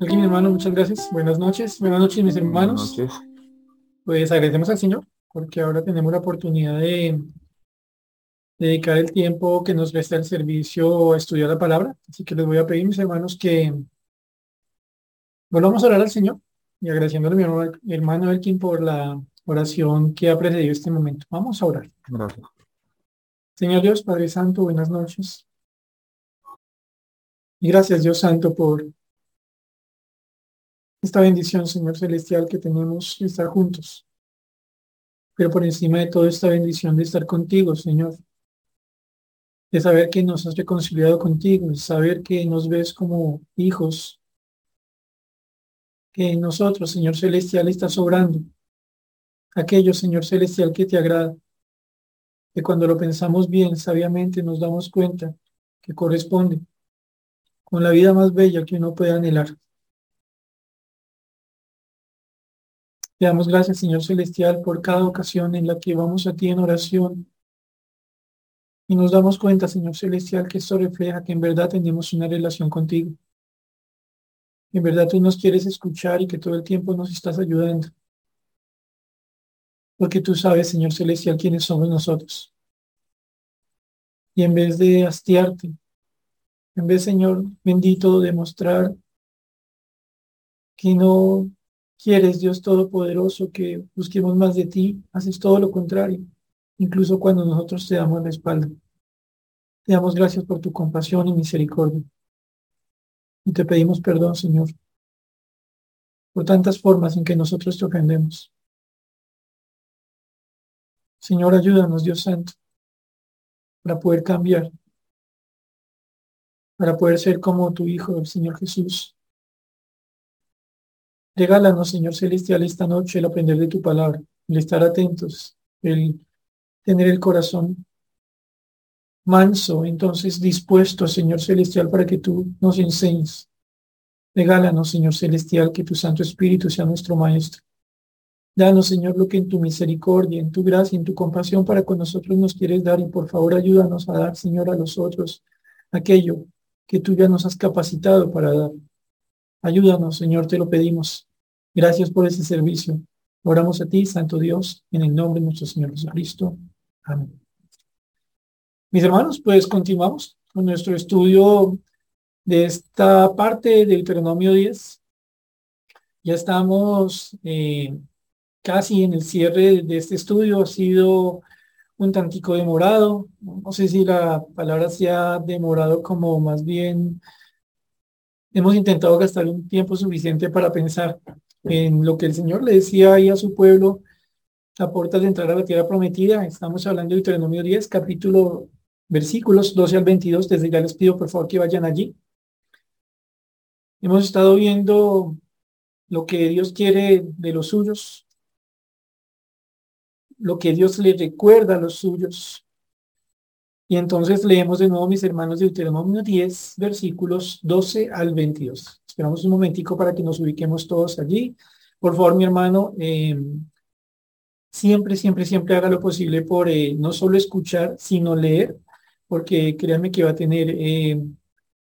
Aquí mi hermano, muchas gracias. Buenas noches. Buenas noches, mis hermanos. Buenas noches. Pues agradecemos al Señor porque ahora tenemos la oportunidad de dedicar el tiempo que nos resta el servicio a estudiar la palabra. Así que les voy a pedir, mis hermanos, que volvamos a orar al Señor y agradeciéndole a mi hermano, Elkin por la oración que ha precedido este momento. Vamos a orar. Gracias. Señor Dios, Padre Santo, buenas noches. Y gracias, Dios Santo, por esta bendición, Señor Celestial, que tenemos estar juntos. Pero por encima de toda esta bendición de estar contigo, Señor. De saber que nos has reconciliado contigo, de saber que nos ves como hijos. Que en nosotros, Señor Celestial, está sobrando. Aquello, Señor Celestial, que te agrada. Que cuando lo pensamos bien, sabiamente, nos damos cuenta que corresponde con la vida más bella que uno puede anhelar. Te damos gracias, Señor Celestial, por cada ocasión en la que vamos a ti en oración. Y nos damos cuenta, Señor Celestial, que esto refleja que en verdad tenemos una relación contigo. En verdad tú nos quieres escuchar y que todo el tiempo nos estás ayudando. Porque tú sabes, Señor Celestial, quiénes somos nosotros. Y en vez de hastiarte, en vez, Señor bendito, de mostrar que no quieres, Dios Todopoderoso, que busquemos más de ti, haces todo lo contrario, incluso cuando nosotros te damos la espalda. Te damos gracias por tu compasión y misericordia. Y te pedimos perdón, Señor, por tantas formas en que nosotros te ofendemos. Señor, ayúdanos, Dios Santo, para poder cambiar para poder ser como tu Hijo, el Señor Jesús. Regálanos, Señor Celestial, esta noche el aprender de tu palabra, el estar atentos, el tener el corazón manso, entonces dispuesto, Señor Celestial, para que tú nos enseñes. Regálanos, Señor Celestial, que tu Santo Espíritu sea nuestro Maestro. Danos, Señor, lo que en tu misericordia, en tu gracia, en tu compasión para con nosotros nos quieres dar y por favor ayúdanos a dar, Señor, a los otros aquello que tú ya nos has capacitado para dar. Ayúdanos, Señor, te lo pedimos. Gracias por ese servicio. Oramos a ti, Santo Dios, en el nombre de nuestro Señor Jesucristo. Amén. Mis hermanos, pues continuamos con nuestro estudio de esta parte de Deuteronomio 10. Ya estamos eh, casi en el cierre de este estudio. Ha sido un tantico demorado. No sé si la palabra se ha demorado como más bien hemos intentado gastar un tiempo suficiente para pensar en lo que el Señor le decía ahí a su pueblo a puertas de entrar a la tierra prometida. Estamos hablando de Deuteronomio 10, capítulo, versículos 12 al 22. Desde ya les pido por favor que vayan allí. Hemos estado viendo lo que Dios quiere de los suyos, lo que Dios le recuerda a los suyos. Y entonces leemos de nuevo, mis hermanos, de Deuteronomio 10, versículos 12 al 22. Esperamos un momentico para que nos ubiquemos todos allí. Por favor, mi hermano, eh, siempre, siempre, siempre haga lo posible por eh, no solo escuchar, sino leer, porque créanme que va a tener eh,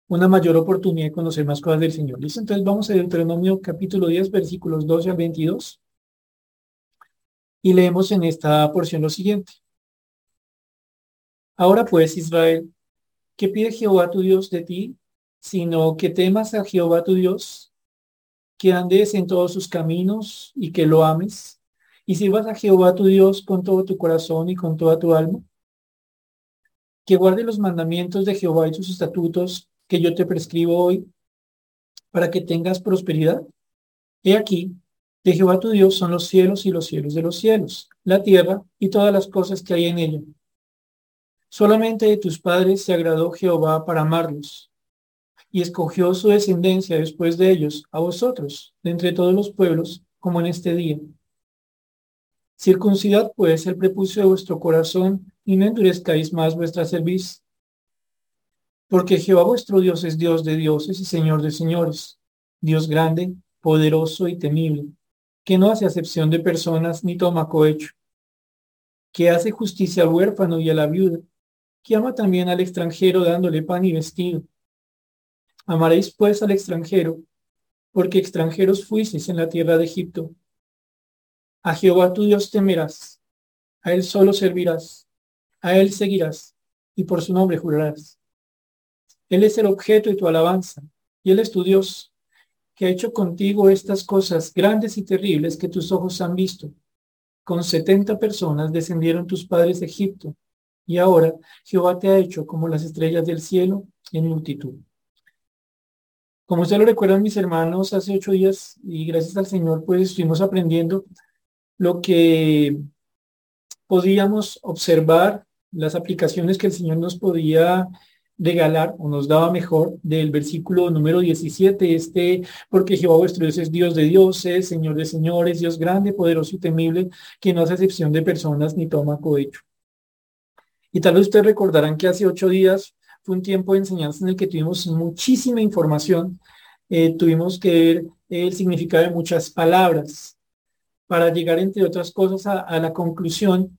una mayor oportunidad de conocer más cosas del Señor. ¿Listo? Entonces vamos a Deuteronomio capítulo 10, versículos 12 al 22. Y leemos en esta porción lo siguiente. Ahora pues, Israel, ¿qué pide Jehová tu Dios de ti? Sino que temas a Jehová tu Dios, que andes en todos sus caminos y que lo ames, y sirvas a Jehová tu Dios con todo tu corazón y con toda tu alma. Que guarde los mandamientos de Jehová y sus estatutos que yo te prescribo hoy, para que tengas prosperidad. He aquí, de Jehová tu Dios son los cielos y los cielos de los cielos, la tierra y todas las cosas que hay en ella. Solamente de tus padres se agradó Jehová para amarlos, y escogió su descendencia después de ellos, a vosotros, de entre todos los pueblos, como en este día. Circuncidad pues el prepucio de vuestro corazón, y no endurezcáis más vuestra cerviz. Porque Jehová vuestro Dios es Dios de dioses y Señor de señores, Dios grande, poderoso y temible que no hace acepción de personas ni toma cohecho, que hace justicia al huérfano y a la viuda, que ama también al extranjero dándole pan y vestido. Amaréis pues al extranjero, porque extranjeros fuisteis en la tierra de Egipto. A Jehová tu Dios temerás, a él solo servirás, a él seguirás y por su nombre jurarás. Él es el objeto de tu alabanza y él es tu Dios, que ha hecho contigo estas cosas grandes y terribles que tus ojos han visto. Con setenta personas descendieron tus padres de Egipto, y ahora Jehová te ha hecho como las estrellas del cielo en multitud. Como ustedes lo recuerdan, mis hermanos, hace ocho días, y gracias al Señor, pues estuvimos aprendiendo lo que podíamos observar, las aplicaciones que el Señor nos podía regalar o nos daba mejor del versículo número 17, este, porque Jehová vuestro Dios es Dios de dioses, Señor de señores, Dios grande, poderoso y temible, que no hace excepción de personas ni toma cohecho. Y tal vez ustedes recordarán que hace ocho días fue un tiempo de enseñanza en el que tuvimos muchísima información, eh, tuvimos que ver el significado de muchas palabras para llegar, entre otras cosas, a la conclusión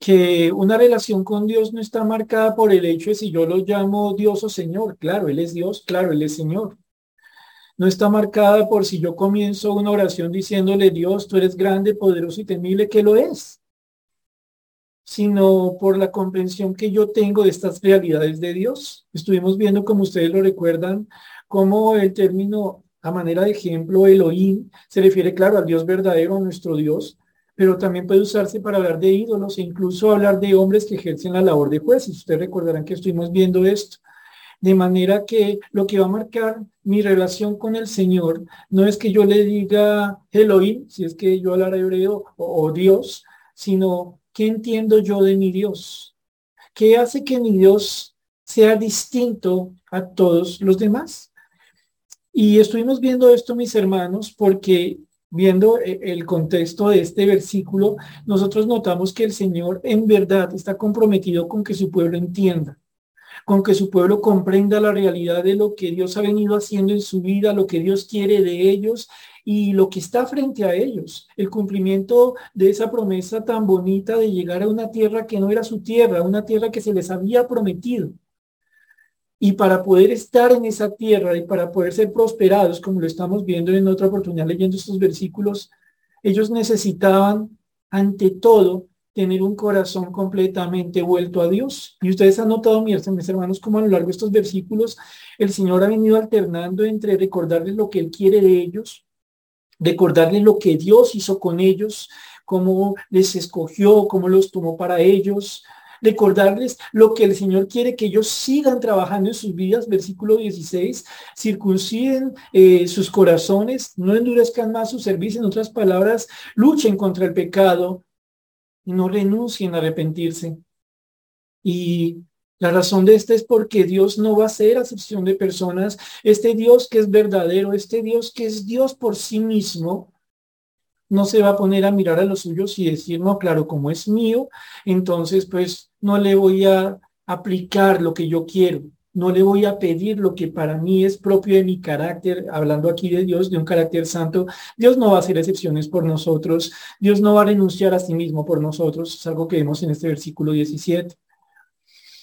que una relación con Dios no está marcada por el hecho de si yo lo llamo Dios o Señor. Claro, Él es Dios, claro, Él es Señor. No está marcada por si yo comienzo una oración diciéndole, Dios, tú eres grande, poderoso y temible, que lo es, sino por la comprensión que yo tengo de estas realidades de Dios. Estuvimos viendo, como ustedes lo recuerdan, cómo el término, a manera de ejemplo, Elohim, se refiere, claro, al Dios verdadero, a nuestro Dios, pero también puede usarse para hablar de ídolos e incluso hablar de hombres que ejercen la labor de jueces. Ustedes recordarán que estuvimos viendo esto. De manera que lo que va a marcar mi relación con el Señor no es que yo le diga Elohim, si es que yo hablara hebreo, o, o Dios, sino qué entiendo yo de mi Dios. ¿Qué hace que mi Dios sea distinto a todos los demás? Y estuvimos viendo esto, mis hermanos, porque viendo eh, el contexto de este versículo, nosotros notamos que el Señor en verdad está comprometido con que su pueblo entienda, con que su pueblo comprenda la realidad de lo que Dios ha venido haciendo en su vida, lo que Dios quiere de ellos y lo que está frente a ellos, el cumplimiento de esa promesa tan bonita de llegar a una tierra que no era su tierra, una tierra que se les había prometido. Y para poder estar en esa tierra y para poder ser prosperados, como lo estamos viendo en otra oportunidad leyendo estos versículos, ellos necesitaban ante todo tener un corazón completamente vuelto a Dios. Y ustedes han notado, mis hermanos, como a lo largo de estos versículos el Señor ha venido alternando entre recordarles lo que Él quiere de ellos, recordarles lo que Dios hizo con ellos, cómo les escogió, cómo los tomó para ellos, recordarles lo que el Señor quiere que ellos sigan trabajando en sus vidas, versículo 16, circunciden eh, sus corazones, no endurezcan más su servicio, en otras palabras, luchen contra el pecado y no renuncien a arrepentirse. Y la razón de esto es porque Dios no va a ser acepción de personas. Este Dios que es verdadero, este Dios que es Dios por sí mismo, no se va a poner a mirar a los suyos y decir, no, claro, como es mío, entonces pues no le voy a aplicar lo que yo quiero, no le voy a pedir lo que para mí es propio de mi carácter, hablando aquí de Dios, de un carácter santo. Dios no va a hacer excepciones por nosotros, Dios no va a renunciar a sí mismo por nosotros, es algo que vemos en este versículo 17.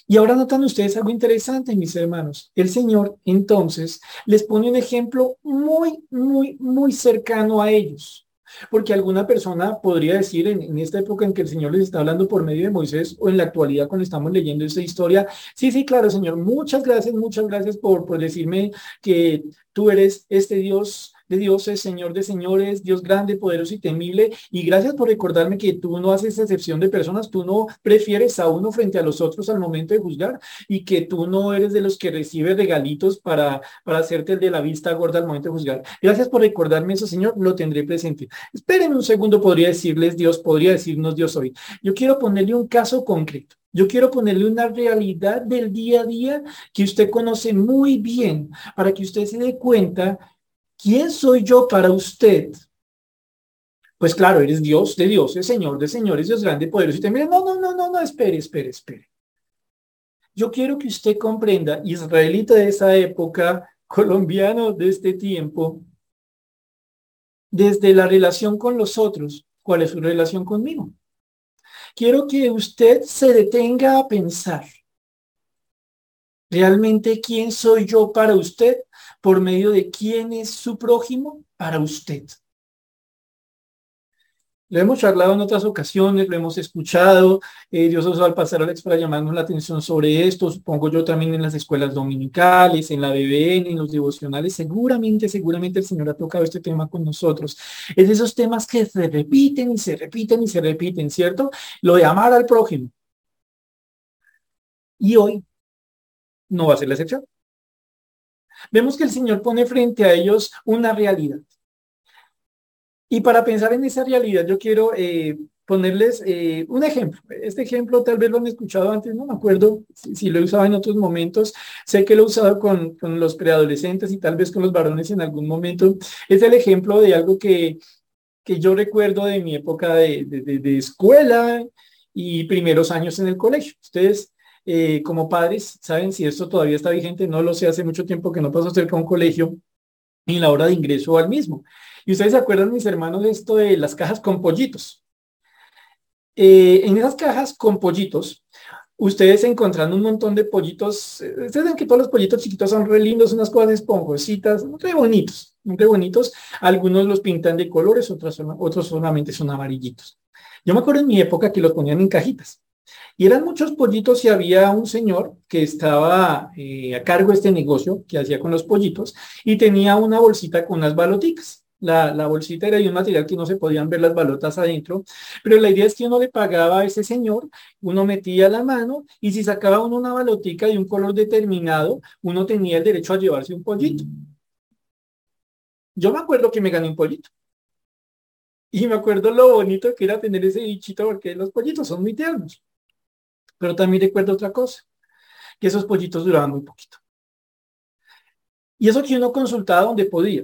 Y ahora notan ustedes algo interesante, mis hermanos. El Señor entonces les pone un ejemplo muy, muy, muy cercano a ellos. Porque alguna persona podría decir en, esta época en que el Señor les está hablando por medio de Moisés o en la actualidad cuando estamos leyendo esta historia, sí, sí, claro, Señor, muchas gracias, muchas gracias por, decirme que tú eres este Dios de dioses, Señor de señores, Dios grande, poderoso y temible. Y gracias por recordarme que tú no haces excepción de personas, tú no prefieres a uno frente a los otros al momento de juzgar y que tú no eres de los que recibe regalitos para, para hacerte el de la vista gorda al momento de juzgar. Gracias por recordarme eso, Señor, lo tendré presente. Espérenme un segundo, podría decirles Dios, podría decirnos Dios hoy. Yo quiero ponerle un caso concreto. Yo quiero ponerle una realidad del día a día que usted conoce muy bien para que usted se dé cuenta ¿quién soy yo para usted? Pues claro, eres Dios de dioses, Señor de señores, Dios grande, poderoso y temible. No, no, no, no, no, espere, espere, espere. Yo quiero que usted comprenda, israelita de esa época, colombiano de este tiempo, desde la relación con los otros, ¿cuál es su relación conmigo? Quiero que usted se detenga a pensar Realmente, ¿quién soy yo para usted? Por medio de quién es su prójimo para usted. Lo hemos charlado en otras ocasiones, lo hemos escuchado. Eh, Dios os va al pasar Alex para llamarnos la atención sobre esto. Supongo yo también en las escuelas dominicales, en la BBN, en los devocionales. Seguramente, seguramente el Señor ha tocado este tema con nosotros. Es de esos temas que se repiten y se repiten y se repiten, ¿cierto? Lo de amar al prójimo. Y hoy no va a ser la excepción. Vemos que el Señor pone frente a ellos una realidad. Y para pensar en esa realidad, yo quiero eh, ponerles eh, un ejemplo. Este ejemplo tal vez lo han escuchado antes, no me acuerdo si, lo he usado en otros momentos. Sé que lo he usado con, con, los preadolescentes y tal vez con los varones en algún momento. Es el ejemplo de algo que, que yo recuerdo de mi época de, de, de escuela y primeros años en el colegio. Ustedes eh, como padres, saben si esto todavía está vigente, no lo sé, hace mucho tiempo que no paso cerca a un colegio en la hora de ingreso al mismo. Y ustedes se acuerdan, mis hermanos, de esto de las cajas con pollitos. Eh, en esas cajas con pollitos, ustedes encontrando un montón de pollitos, eh, ustedes ven que todos los pollitos chiquitos son re lindos, unas cosas esponjositas, muy bonitos, muy bonitos. Algunos los pintan de colores, otros, otros solamente son amarillitos. Yo me acuerdo en mi época que los ponían en cajitas. Y eran muchos pollitos y había un señor que estaba eh, a cargo de este negocio que hacía con los pollitos y tenía una bolsita con unas baloticas. La, la, bolsita era de un material que no se podían ver las balotas adentro, pero la idea es que uno le pagaba a ese señor, uno metía la mano y si sacaba uno una balotica de un color determinado, uno tenía el derecho a llevarse un pollito. Yo me acuerdo que me gané un pollito. Y me acuerdo lo bonito que era tener ese bichito porque los pollitos son muy tiernos. Pero también recuerdo otra cosa, que esos pollitos duraban muy poquito. Y eso que uno consultaba donde podía.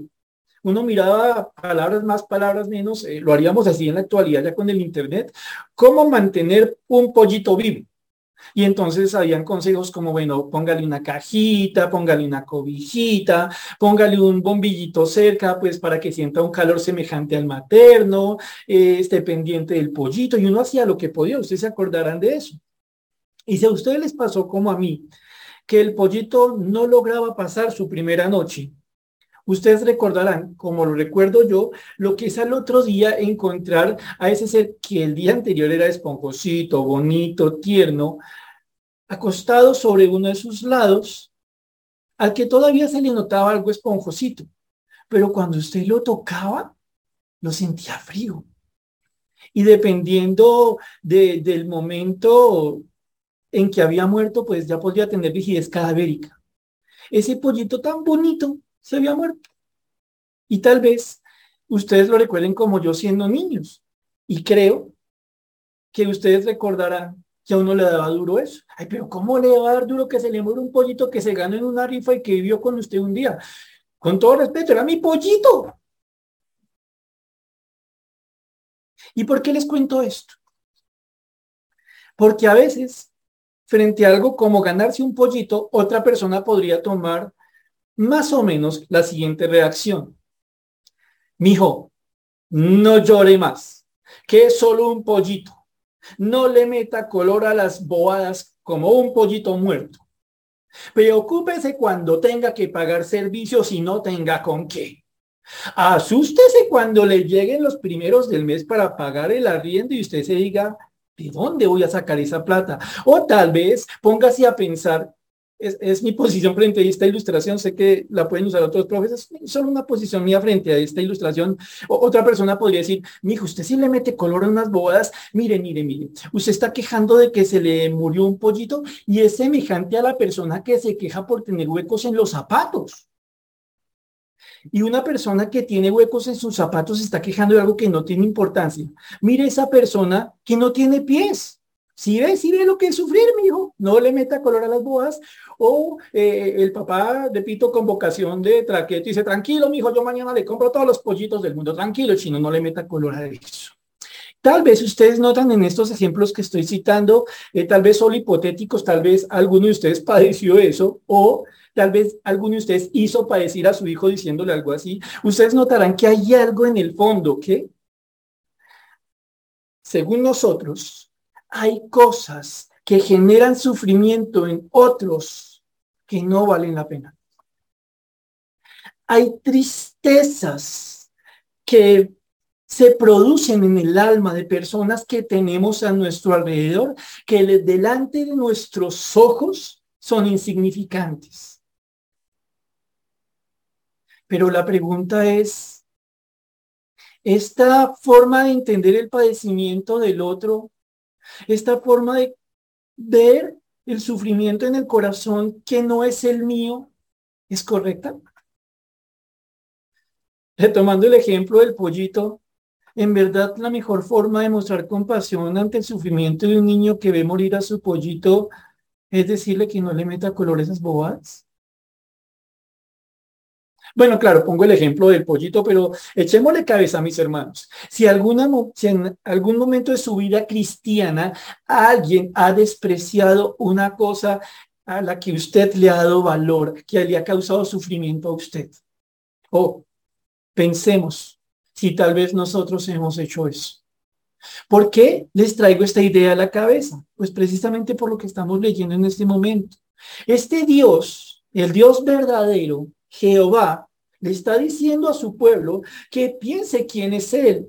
Uno miraba palabras más, palabras menos, eh, lo haríamos así en la actualidad ya con el Internet, cómo mantener un pollito vivo. Y entonces habían consejos como, bueno, póngale una cajita, póngale una cobijita, póngale un bombillito cerca, pues para que sienta un calor semejante al materno, eh, esté pendiente del pollito. Y uno hacía lo que podía, ustedes se acordarán de eso. Y si a ustedes les pasó como a mí, que el pollito no lograba pasar su primera noche, ustedes recordarán, como lo recuerdo yo, lo que es al otro día encontrar a ese ser que el día anterior era esponjosito, bonito, tierno, acostado sobre uno de sus lados, al que todavía se le notaba algo esponjosito, pero cuando usted lo tocaba, lo sentía frío. Y dependiendo del momento en que había muerto, pues ya podría tener rigidez cadavérica. Ese pollito tan bonito se había muerto. Y tal vez ustedes lo recuerden como yo siendo niños. Y creo que ustedes recordarán que a uno le daba duro eso. Ay, pero ¿cómo le va a dar duro que se le muere un pollito que se ganó en una rifa y que vivió con usted un día? Con todo respeto, era mi pollito. ¿Y por qué les cuento esto? Porque a veces frente a algo como ganarse un pollito, otra persona podría tomar más o menos la siguiente reacción. Mijo, no llore más, que es solo un pollito. No le meta color a las bobadas como un pollito muerto. Preocúpese cuando tenga que pagar servicios y no tenga con qué. Asústese cuando le lleguen los primeros del mes para pagar el arriendo y usted se diga, ¿de dónde voy a sacar esa plata? O tal vez póngase a pensar, es, mi posición frente a esta ilustración, sé que la pueden usar otros profesores, es solo una posición mía frente a esta ilustración. otra persona podría decir, mijo, usted sí le mete color a unas bodas, mire, mire, mire, usted está quejando de que se le murió un pollito y es semejante a la persona que se queja por tener huecos en los zapatos. Y una persona que tiene huecos en sus zapatos está quejando de algo que no tiene importancia. Mire esa persona que no tiene pies. Si ve, si lo que es sufrir, mi hijo, no le meta color a las boas. O eh, el papá de Pito con vocación de traqueto dice, tranquilo, mi hijo, yo mañana le compro todos los pollitos del mundo, tranquilo, si no, no le meta color a eso. Tal vez ustedes notan en estos ejemplos que estoy citando, eh, tal vez solo hipotéticos, tal vez alguno de ustedes padeció eso, o Tal vez alguno de ustedes hizo padecer a su hijo diciéndole algo así. Ustedes notarán que hay algo en el fondo que, según nosotros, hay cosas que generan sufrimiento en otros que no valen la pena. Hay tristezas que se producen en el alma de personas que tenemos a nuestro alrededor, que delante de nuestros ojos son insignificantes. Pero la pregunta es, ¿esta forma de entender el padecimiento del otro, esta forma de ver el sufrimiento en el corazón que no es el mío, es correcta? Retomando el ejemplo del pollito, en verdad la mejor forma de mostrar compasión ante el sufrimiento de un niño que ve morir a su pollito es decirle que no le meta color a bobadas. Bueno, claro, pongo el ejemplo del pollito, pero echémosle cabeza, mis hermanos. Si, alguna, si en algún momento de su vida cristiana alguien ha despreciado una cosa a la que usted le ha dado valor, que le ha causado sufrimiento a usted, o pensemos si tal vez nosotros hemos hecho eso. ¿Por qué les traigo esta idea a la cabeza? Pues precisamente por lo que estamos leyendo en este momento. Este Dios, el Dios verdadero, Jehová le está diciendo a su pueblo que piense quién es Él.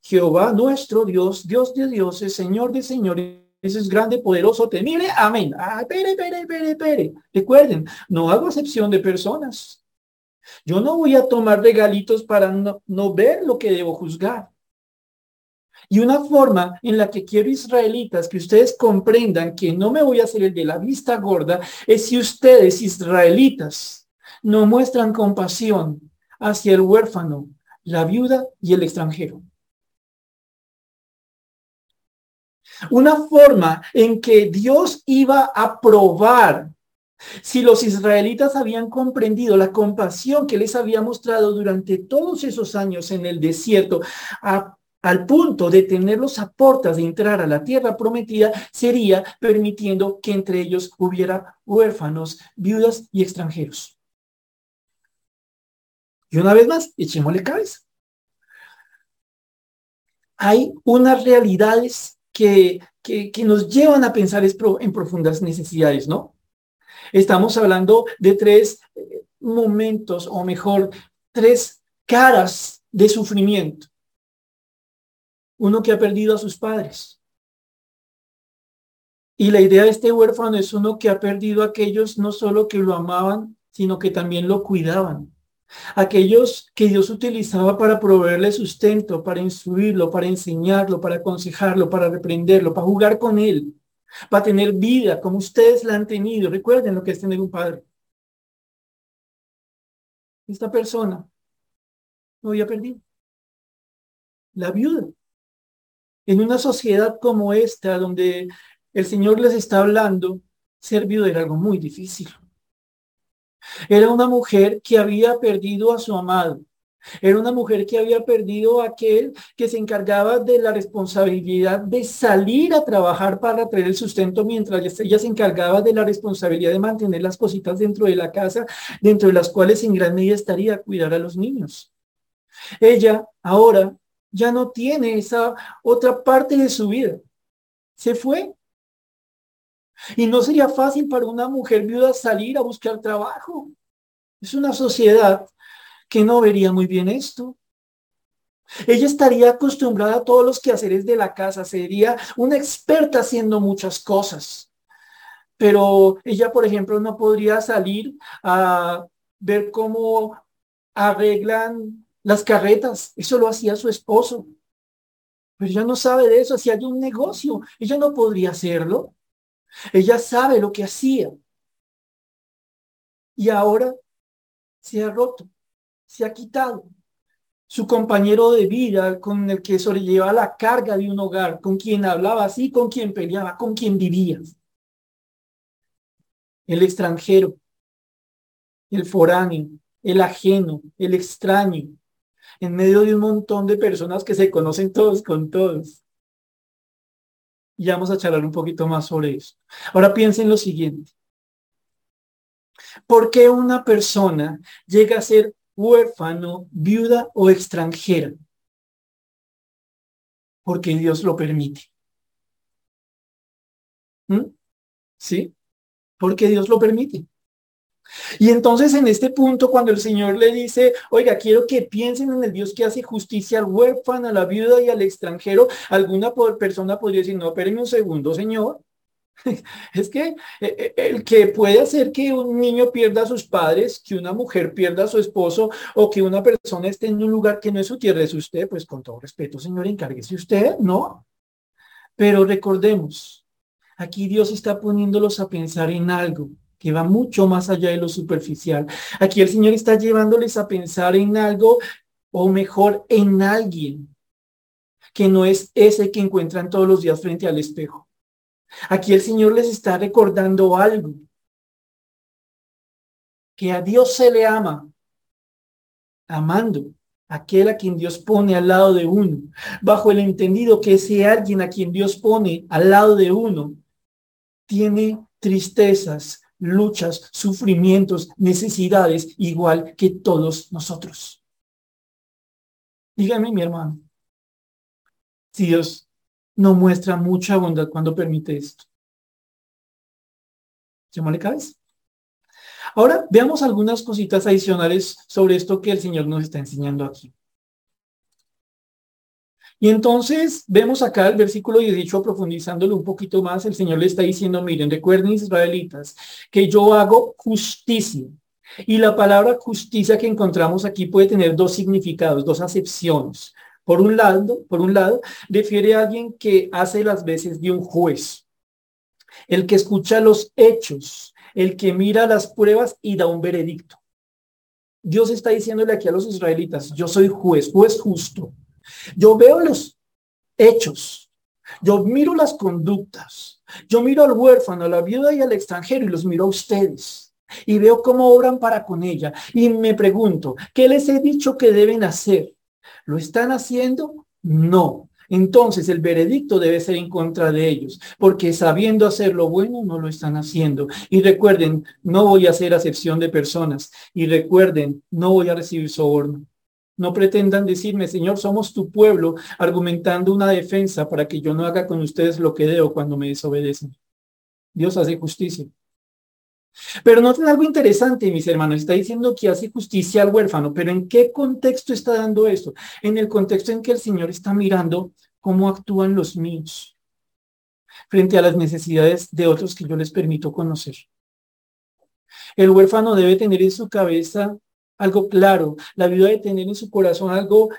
Jehová nuestro Dios, Dios de dioses, Señor de señores, es grande, poderoso, temible. Amén. Ah, pere, pere, pere, pere. Recuerden, no hago excepción de personas. Yo no voy a tomar regalitos para no, ver lo que debo juzgar. Y una forma en la que quiero israelitas que ustedes comprendan que no me voy a hacer el de la vista gorda es si ustedes israelitas no muestran compasión hacia el huérfano, la viuda y el extranjero. Una forma en que Dios iba a probar si los israelitas habían comprendido la compasión que les había mostrado durante todos esos años en el desierto, al punto de tenerlos a puertas de entrar a la tierra prometida, sería permitiendo que entre ellos hubiera huérfanos, viudas y extranjeros. Y una vez más, echémosle cabeza. Hay unas realidades que, que, nos llevan a pensar en profundas necesidades, ¿no? Estamos hablando de tres eh, momentos, o mejor, tres caras de sufrimiento. Uno que ha perdido a sus padres. Y la idea de este huérfano es uno que ha perdido a aquellos no solo que lo amaban, sino que también lo cuidaban. Aquellos que Dios utilizaba para proveerle sustento, para instruirlo, para enseñarlo, para aconsejarlo, para reprenderlo, para jugar con él, para tener vida como ustedes la han tenido. Recuerden lo que es tener un padre. Esta persona no había perdido. La viuda. En una sociedad como esta, donde el Señor les está hablando, ser viuda era algo muy difícil. Era una mujer que había perdido a su amado. Era una mujer que había perdido a aquel que se encargaba de la responsabilidad de salir a trabajar para traer el sustento mientras ella se encargaba de la responsabilidad de mantener las cositas dentro de la casa, dentro de las cuales en gran medida estaría cuidar a los niños. Ella ahora ya no tiene esa otra parte de su vida. Se fue y no sería fácil para una mujer viuda salir a buscar trabajo. Es una sociedad que no vería muy bien esto. Ella estaría acostumbrada a todos los quehaceres de la casa, sería una experta haciendo muchas cosas. Pero ella, por ejemplo, no podría salir a ver cómo arreglan las carretas. Eso lo hacía su esposo. Pero ella no sabe de eso. Si hay un negocio, ella no podría hacerlo. Ella sabe lo que hacía. Y ahora se ha roto, se ha quitado. Su compañero de vida con el que sobrelleva la carga de un hogar, con quien hablaba así, con quien peleaba, con quien vivía. El extranjero, el foráneo, el ajeno, el extraño, en medio de un montón de personas que se conocen todos con todos y vamos a charlar un poquito más sobre eso. Ahora piensen lo siguiente. ¿Por qué una persona llega a ser huérfano, viuda o extranjera? Porque Dios lo permite. ¿Mm? ¿Sí? Porque Dios lo permite. Y entonces en este punto, cuando el Señor le dice, oiga, quiero que piensen en el Dios que hace justicia al huérfano, a la viuda y al extranjero, alguna persona podría decir, no, espérenme un segundo, Señor. Es que eh, eh, el que puede hacer que un niño pierda a sus padres, que una mujer pierda a su esposo o que una persona esté en un lugar que no es su tierra, es usted, pues con todo respeto, Señor, encárguese usted, ¿no? Pero recordemos, aquí Dios está poniéndolos a pensar en algo que va mucho más allá de lo superficial. Aquí el Señor está llevándoles a pensar en algo, o mejor, en alguien, que no es ese que encuentran todos los días frente al espejo. Aquí el Señor les está recordando algo, que a Dios se le ama, amando aquel a quien Dios pone al lado de uno, bajo el entendido que ese alguien a quien Dios pone al lado de uno tiene tristezas, luchas, sufrimientos, necesidades, igual que todos nosotros. Dígame, mi hermano, si Dios no muestra mucha bondad cuando permite esto. ¿Se cabeza? Ahora veamos algunas cositas adicionales sobre esto que el Señor nos está enseñando aquí. Y entonces vemos acá el versículo 18, profundizándolo un poquito más, el Señor le está diciendo, miren, recuerden israelitas, que yo hago justicia. Y la palabra justicia que encontramos aquí puede tener dos significados, dos acepciones. Por un lado, por un lado, refiere a alguien que hace las veces de un juez, el que escucha los hechos, el que mira las pruebas y da un veredicto. Dios está diciéndole aquí a los israelitas, yo soy juez, juez justo. Yo veo los hechos, yo miro las conductas, yo miro al huérfano, a la viuda y al extranjero y los miro a ustedes y veo cómo obran para con ella y me pregunto, ¿qué les he dicho que deben hacer? ¿Lo están haciendo? No. Entonces el veredicto debe ser en contra de ellos, porque sabiendo hacer lo bueno no lo están haciendo. Y recuerden, no voy a hacer acepción de personas. Y recuerden, no voy a recibir soborno. No pretendan decirme, Señor, somos tu pueblo, argumentando una defensa para que yo no haga con ustedes lo que debo cuando me desobedecen. Dios hace justicia. Pero noten algo interesante, mis hermanos. Está diciendo que hace justicia al huérfano, pero ¿en qué contexto está dando esto? En el contexto en que el Señor está mirando cómo actúan los míos frente a las necesidades de otros que yo les permito conocer. El huérfano debe tener en su cabeza algo claro, la viuda debe tener en su corazón algo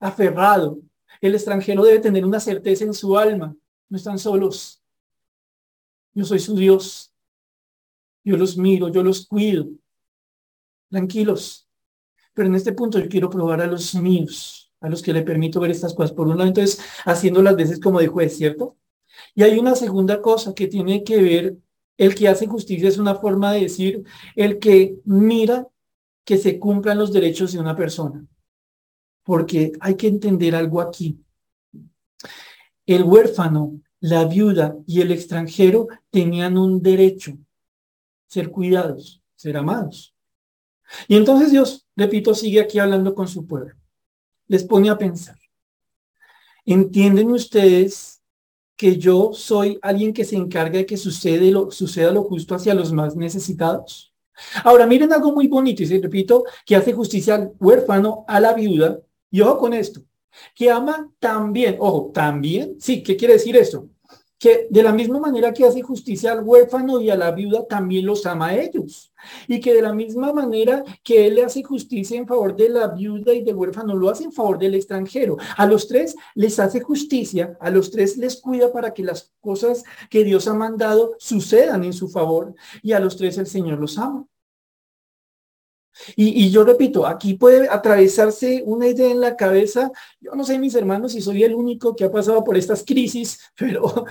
aferrado, el extranjero debe tener una certeza en su alma, no están solos. Yo soy su Dios, yo los miro, yo los cuido, tranquilos. Pero en este punto yo quiero probar a los míos, a los que le permito ver estas cosas. Por un lado, entonces, haciendo las veces como de juez, ¿cierto? Y hay una segunda cosa que tiene que ver, el que hace justicia es una forma de decir, el que mira que se cumplan los derechos de una persona. Porque hay que entender algo aquí. El huérfano, la viuda y el extranjero tenían un derecho ser cuidados, ser amados. Y entonces Dios, repito, sigue aquí hablando con su pueblo. Les pone a pensar. ¿Entienden ustedes que yo soy alguien que se encarga de que sucede lo, suceda lo justo hacia los más necesitados? Ahora, miren algo muy bonito, y se repito, que hace justicia al huérfano, a la viuda, y ojo con esto, que ama también, ojo, también, sí, ¿qué quiere decir esto? Que de la misma manera que hace justicia al huérfano y a la viuda, también los ama a ellos. Y que de la misma manera que él le hace justicia en favor de la viuda y del huérfano, lo hace en favor del extranjero. A los tres les hace justicia, a los tres les cuida para que las cosas que Dios ha mandado sucedan en su favor y a los tres el Señor los ama. Y, yo repito, aquí puede atravesarse una idea en la cabeza. Yo no sé, mis hermanos, si soy el único que ha pasado por estas crisis, pero,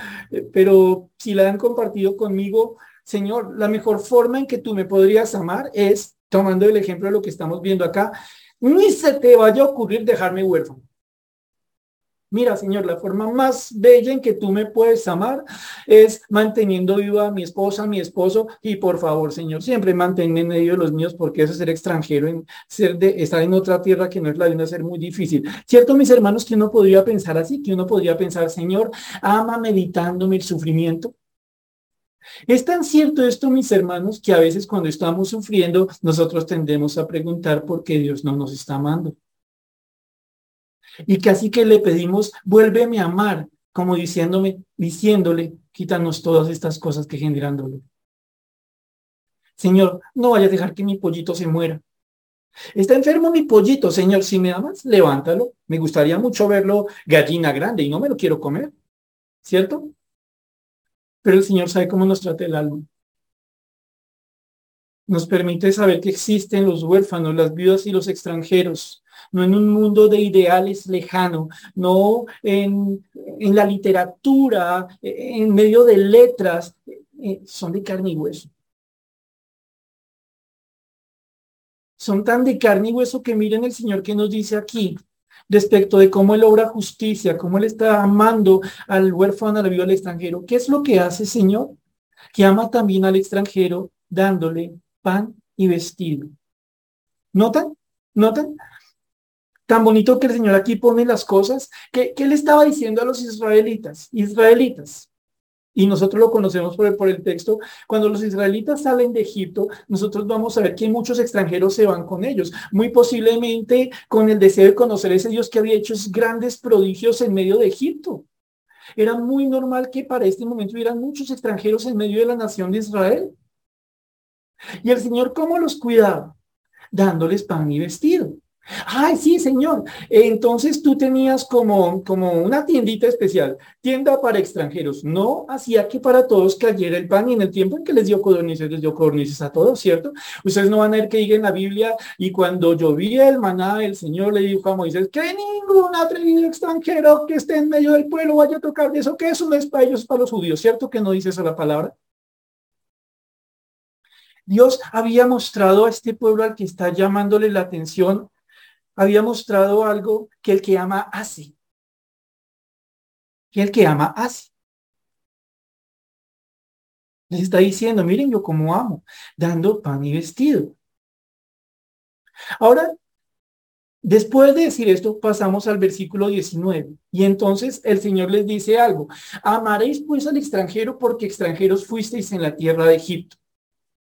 pero si la han compartido conmigo, Señor, la mejor forma en que tú me podrías amar es, tomando el ejemplo de lo que estamos viendo acá, ni se te vaya a ocurrir dejarme huérfano. Mira, Señor, la forma más bella en que tú me puedes amar es manteniendo viva a mi esposa, mi esposo, y por favor, Señor, siempre manténme en medio de los míos, porque eso es ser extranjero, en ser de estar en otra tierra que no es la de una ser muy difícil. Cierto, mis hermanos, que uno podría pensar así, que uno podría pensar, Señor, ama meditándome el sufrimiento, Es tan cierto esto, mis hermanos, que a veces cuando estamos sufriendo, nosotros tendemos a preguntar por qué Dios no nos está amando. Y casi que le pedimos, vuélveme a amar, como diciéndome, diciéndole, quítanos todas estas cosas que generan dolor. Señor, no vaya a dejar que mi pollito se muera. Está enfermo mi pollito, Señor, si me amas, levántalo. Me gustaría mucho verlo gallina grande y no me lo quiero comer, ¿cierto? Pero el Señor sabe cómo nos trata el alma. Nos permite saber que existen los huérfanos, las viudas y los extranjeros, no en un mundo de ideales lejano, no en, en la literatura, en medio de letras, eh, son de carne y hueso. Son tan de carne y hueso que miren el Señor que nos dice aquí respecto de cómo Él obra justicia, cómo Él está amando al huérfano, a la viuda, al extranjero. ¿Qué es lo que hace, Señor? Que ama también al extranjero dándole pan y vestido. ¿Notan? ¿Notan? Tan bonito que el Señor aquí pone las cosas. que ¿Qué, le estaba diciendo a los israelitas? Israelitas, y nosotros lo conocemos por el, por el, texto, cuando los israelitas salen de Egipto, nosotros vamos a ver que muchos extranjeros se van con ellos, muy posiblemente con el deseo de conocer ese Dios que había hecho grandes prodigios en medio de Egipto. Era muy normal que para este momento hubieran muchos extranjeros en medio de la nación de Israel. Y el Señor, ¿cómo los cuidaba? Dándoles pan y vestido. Ay, sí, señor. Entonces tú tenías como, como una tiendita especial, tienda para extranjeros. No hacía que para todos cayera el pan y en el tiempo en que les dio codornices, les dio codornices a todos, ¿cierto? Ustedes no van a ver que diga en la Biblia, y cuando llovía el maná, el Señor le dijo a Moisés, que ningún atrevido extranjero que esté en medio del pueblo vaya a tocar de eso, que eso no es para ellos, para los judíos, ¿cierto? Que no dice esa la palabra. Dios había mostrado a este pueblo al que está llamándole la atención había mostrado algo que el que ama hace. Que el que ama hace. Les está diciendo, miren yo como amo, dando pan y vestido. Ahora, después de decir esto, pasamos al versículo 19. Y entonces el Señor les dice algo. Amaréis pues al extranjero porque extranjeros fuisteis en la tierra de Egipto.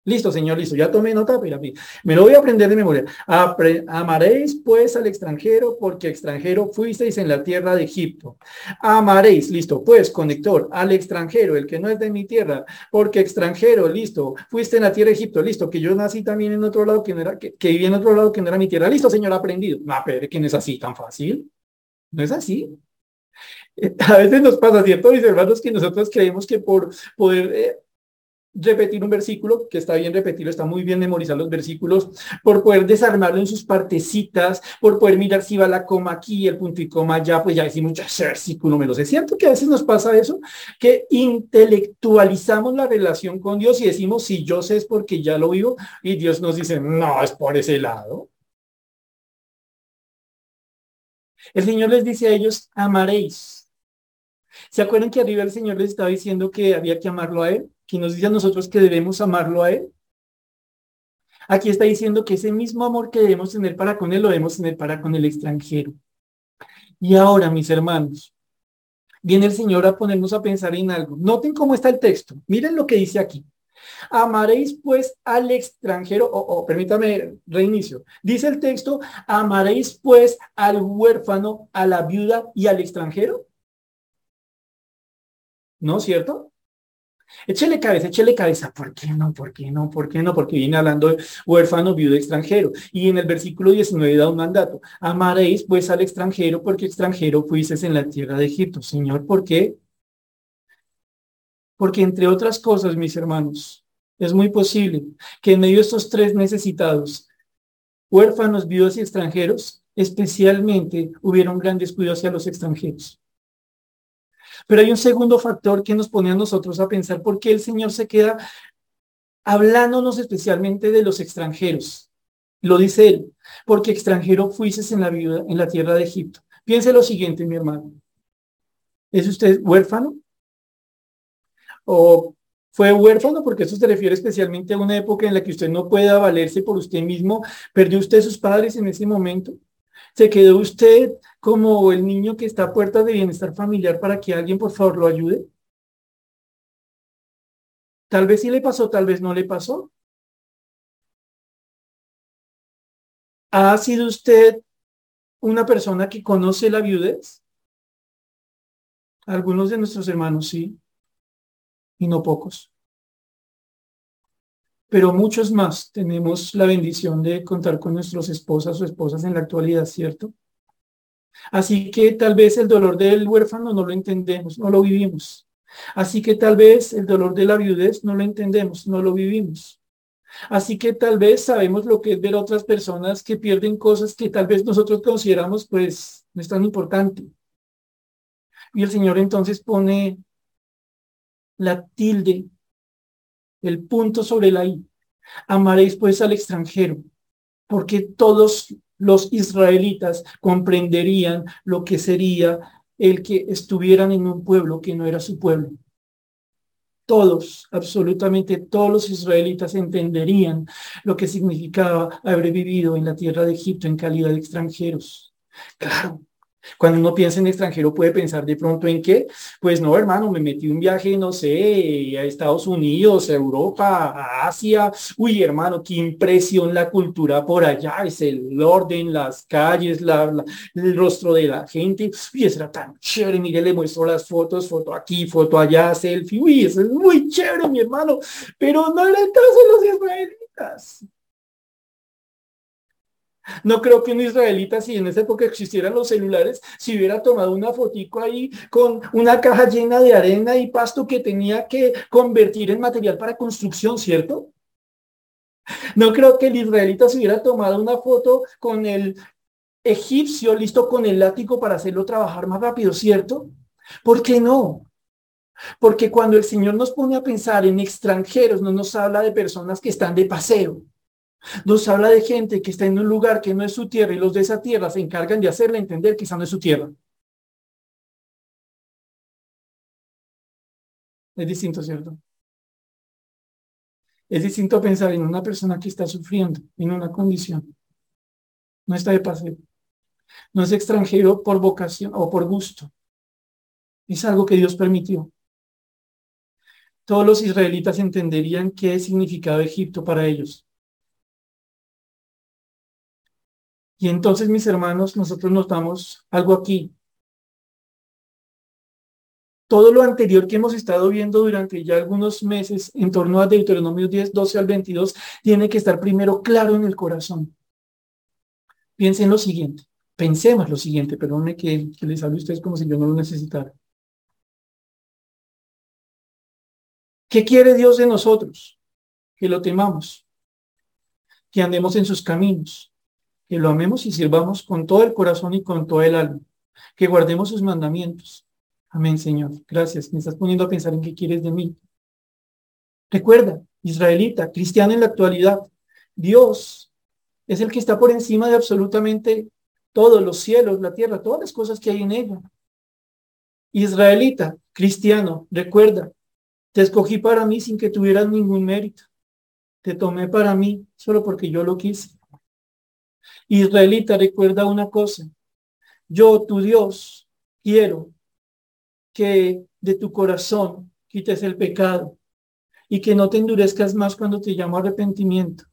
Listo, Señor, listo. Ya tomé nota, pero me lo voy a aprender de memoria. amaréis pues al extranjero porque extranjero fuisteis en la tierra de Egipto. Amaréis, listo, pues conector, al extranjero, el que no es de mi tierra, porque extranjero, listo, fuiste en la tierra de Egipto, listo, que yo nací también en otro lado que no era, que, que viví en otro lado que no era mi tierra. Listo, Señor, aprendido. No, pero que no es así tan fácil. No es así. A veces nos pasa, ¿cierto, mis hermanos, que nosotros creemos que por poder eh, repetir un versículo, que está bien repetirlo, está muy bien memorizar los versículos, por poder desarmarlo en sus partecitas, por poder mirar si va la coma aquí, el punto y coma allá, pues ya decimos, ya ese versículo me lo sé. ¿Cierto que a veces nos pasa eso? Que intelectualizamos la relación con Dios y decimos, si yo sé es porque ya lo vivo, y Dios nos dice, no, es por ese lado. El Señor les dice a ellos, amaréis. ¿Se acuerdan que arriba el Señor les estaba diciendo que había que amarlo a Él? Que nos dice a nosotros que debemos amarlo a Él. Aquí está diciendo que ese mismo amor que debemos tener para con Él lo debemos tener para con el extranjero. Y ahora, mis hermanos, viene el Señor a ponernos a pensar en algo. Noten cómo está el texto. Miren lo que dice aquí. Amaréis pues al extranjero, o permítame reinicio. Dice el texto, amaréis pues al huérfano, a la viuda y al extranjero. ¿No, cierto? Échele cabeza, échele cabeza. ¿Por qué no? ¿Por qué no? ¿Por qué no? Porque viene hablando de huérfano, viudo, extranjero. Y en el versículo 19 da un mandato. Amaréis pues al extranjero porque extranjero fuisteis en la tierra de Egipto. Señor, ¿por qué? Porque entre otras cosas, mis hermanos, es muy posible que en medio de estos tres necesitados, huérfanos, viudos y extranjeros, especialmente hubieron grandes cuidados hacia los extranjeros. Pero hay un segundo factor que nos pone a nosotros a pensar por qué el Señor se queda hablándonos especialmente de los extranjeros. Lo dice él, porque extranjero fuises en la vida, en la tierra de Egipto. Piense lo siguiente, mi hermano. ¿Es usted huérfano? ¿O fue huérfano? Porque eso se refiere especialmente a una época en la que usted no pueda valerse por usted mismo. ¿Perdió usted sus padres en ese momento? ¿Se quedó usted como el niño que está a puerta de bienestar familiar para que alguien por favor lo ayude? Tal vez sí le pasó, tal vez no le pasó. ¿Ha sido usted una persona que conoce la viudez? Algunos de nuestros hermanos sí, y no pocos. Pero muchos más tenemos la bendición de contar con nuestros esposas o esposas en la actualidad, ¿cierto? Así que tal vez el dolor del huérfano no lo entendemos, no lo vivimos. Así que tal vez el dolor de la viudez no lo entendemos, no lo vivimos. Así que tal vez sabemos lo que es ver a otras personas que pierden cosas que tal vez nosotros consideramos pues no es tan importante. Y el Señor entonces pone la tilde, el punto sobre la I. Amaréis pues al extranjero, porque todos los israelitas comprenderían lo que sería el que estuvieran en un pueblo que no era su pueblo. Todos, absolutamente todos los israelitas entenderían lo que significaba haber vivido en la tierra de Egipto en calidad de extranjeros. Claro, cuando uno piensa en extranjero puede pensar de pronto en qué, pues no, hermano, me metí un viaje, no sé, a Estados Unidos, a Europa, a Asia. Uy, hermano, qué impresión la cultura por allá, es el orden, las calles, la, el rostro de la gente. Uy, eso era tan chévere, mire, le muestro las fotos, foto aquí, foto allá, selfie. Uy, eso es muy chévere, mi hermano. Pero no era el caso de los israelitas. No creo que un israelita, si en esa época existieran los celulares, si hubiera tomado una fotico ahí con una caja llena de arena y pasto que tenía que convertir en material para construcción, ¿cierto? No creo que el israelita se hubiera tomado una foto con el egipcio listo con el látigo para hacerlo trabajar más rápido, ¿cierto? ¿Por qué no? Porque cuando el Señor nos pone a pensar en extranjeros, no nos habla de personas que están de paseo. Nos habla de gente que está en un lugar que no es su tierra y los de esa tierra se encargan de hacerle entender que esa no es su tierra. Es distinto, ¿cierto? Es distinto pensar en una persona que está sufriendo en una condición. No está de paseo. No es extranjero por vocación o por gusto. Es algo que Dios permitió. Todos los israelitas entenderían qué significaba Egipto para ellos. Y entonces, mis hermanos, nosotros notamos algo aquí. Todo lo anterior que hemos estado viendo durante ya algunos meses en torno a Deuteronomio 10, 12 al 22, tiene que estar primero claro en el corazón. Piensen lo siguiente, pensemos lo siguiente, perdónenme que, que les hable a ustedes como si yo no lo necesitara. ¿Qué quiere Dios de nosotros? Que lo temamos, que andemos en sus caminos, que lo amemos y sirvamos con todo el corazón y con todo el alma, que guardemos sus mandamientos. Amén, Señor. Gracias. Me estás poniendo a pensar en qué quieres de mí. Recuerda, israelita, cristiano en la actualidad, Dios es el que está por encima de absolutamente todos los cielos, la tierra, todas las cosas que hay en ella. Israelita, cristiano, recuerda, te escogí para mí sin que tuvieras ningún mérito. Te tomé para mí solo porque yo lo quise. Israelita, recuerda una cosa. Yo, tu Dios, quiero que de tu corazón quites el pecado y que no te endurezcas más cuando te llamo arrepentimiento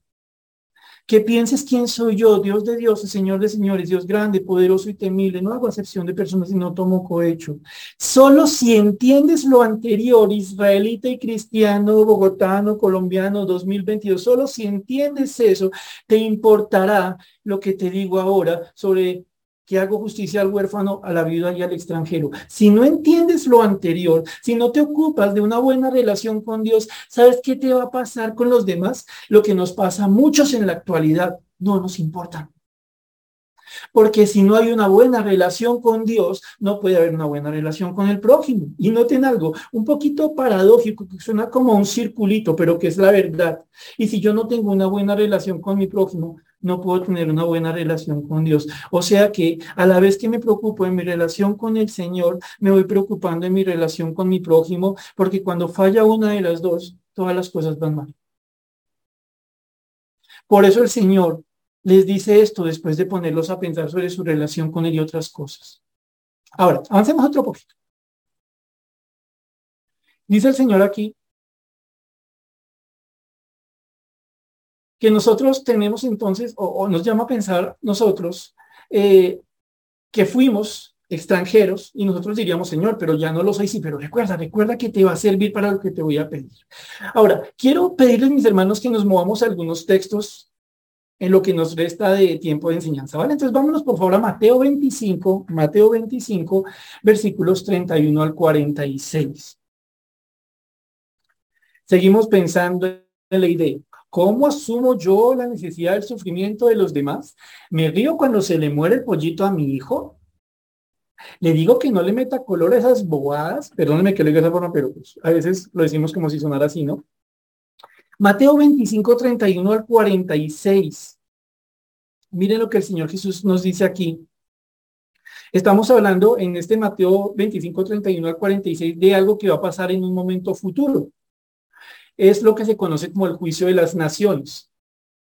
que pienses quién soy yo, Dios de Dios, Señor de señores, Dios grande, poderoso y temible. No hago acepción de personas y no tomo cohecho. Solo si entiendes lo anterior, israelita y cristiano, bogotano, colombiano, 2022, solo si entiendes eso, te importará lo que te digo ahora sobre que hago justicia al huérfano, a la viuda y al extranjero. Si no entiendes lo anterior, si no te ocupas de una buena relación con Dios, ¿sabes qué te va a pasar con los demás? Lo que nos pasa a muchos en la actualidad, no nos importa. Porque si no hay una buena relación con Dios, no puede haber una buena relación con el prójimo. Y noten algo, un poquito paradójico, que suena como un circulito, pero que es la verdad. Y si yo no tengo una buena relación con mi prójimo, no puedo tener una buena relación con Dios. O sea que a la vez que me preocupo en mi relación con el Señor, me voy preocupando en mi relación con mi prójimo, porque cuando falla una de las dos, todas las cosas van mal. Por eso el Señor les dice esto después de ponerlos a pensar sobre su relación con Él y otras cosas. Ahora, avancemos otro poquito. Dice el Señor aquí, que nosotros tenemos entonces, o, nos llama a pensar nosotros, eh, que fuimos extranjeros y nosotros diríamos, Señor, pero ya no lo soy, sí, pero recuerda, recuerda que te va a servir para lo que te voy a pedir. Ahora, quiero pedirles, mis hermanos, que nos movamos a algunos textos en lo que nos resta de tiempo de enseñanza, ¿vale? Entonces vámonos por favor a Mateo 25, Mateo 25, versículos 31 al 46. Seguimos pensando en la idea. ¿Cómo asumo yo la necesidad del sufrimiento de los demás? ¿Me río cuando se le muere el pollito a mi hijo? Le digo que no le meta color a esas bobadas, perdóneme que lo diga esa forma, pero pues, a veces lo decimos como si sonara así, ¿no? Mateo 25, 31 al 46. Miren lo que el Señor Jesús nos dice aquí. Estamos hablando en este Mateo 25, 31 al 46 de algo que va a pasar en un momento futuro es lo que se conoce como el juicio de las naciones.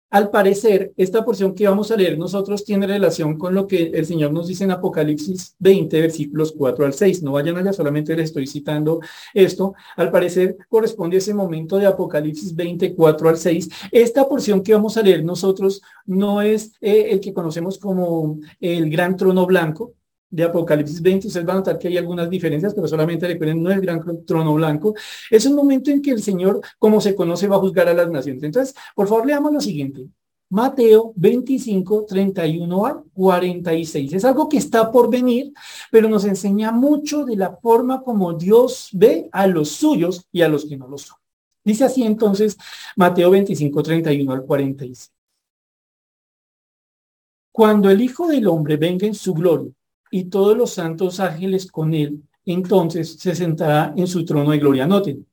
Al parecer, esta porción que vamos a leer nosotros tiene relación con lo que el Señor nos dice en Apocalipsis 20, versículos 4 al 6. No vayan allá, solamente les estoy citando esto. Al parecer, corresponde a ese momento de Apocalipsis 20, 4 al 6. Esta porción que vamos a leer nosotros no es eh, el que conocemos como el gran trono blanco, de Apocalipsis 20, ustedes van a notar que hay algunas diferencias, pero solamente recuerden, no es el gran trono blanco. Es un momento en que el Señor, como se conoce, va a juzgar a las naciones. Entonces, por favor, leamos lo siguiente. Mateo 25, 31 al 46. Es algo que está por venir, pero nos enseña mucho de la forma como Dios ve a los suyos y a los que no lo son. Dice así entonces Mateo 25, 31 al 46. Cuando el Hijo del Hombre venga en su gloria y todos los santos ángeles con él, entonces se sentará en su trono de gloria. Noten,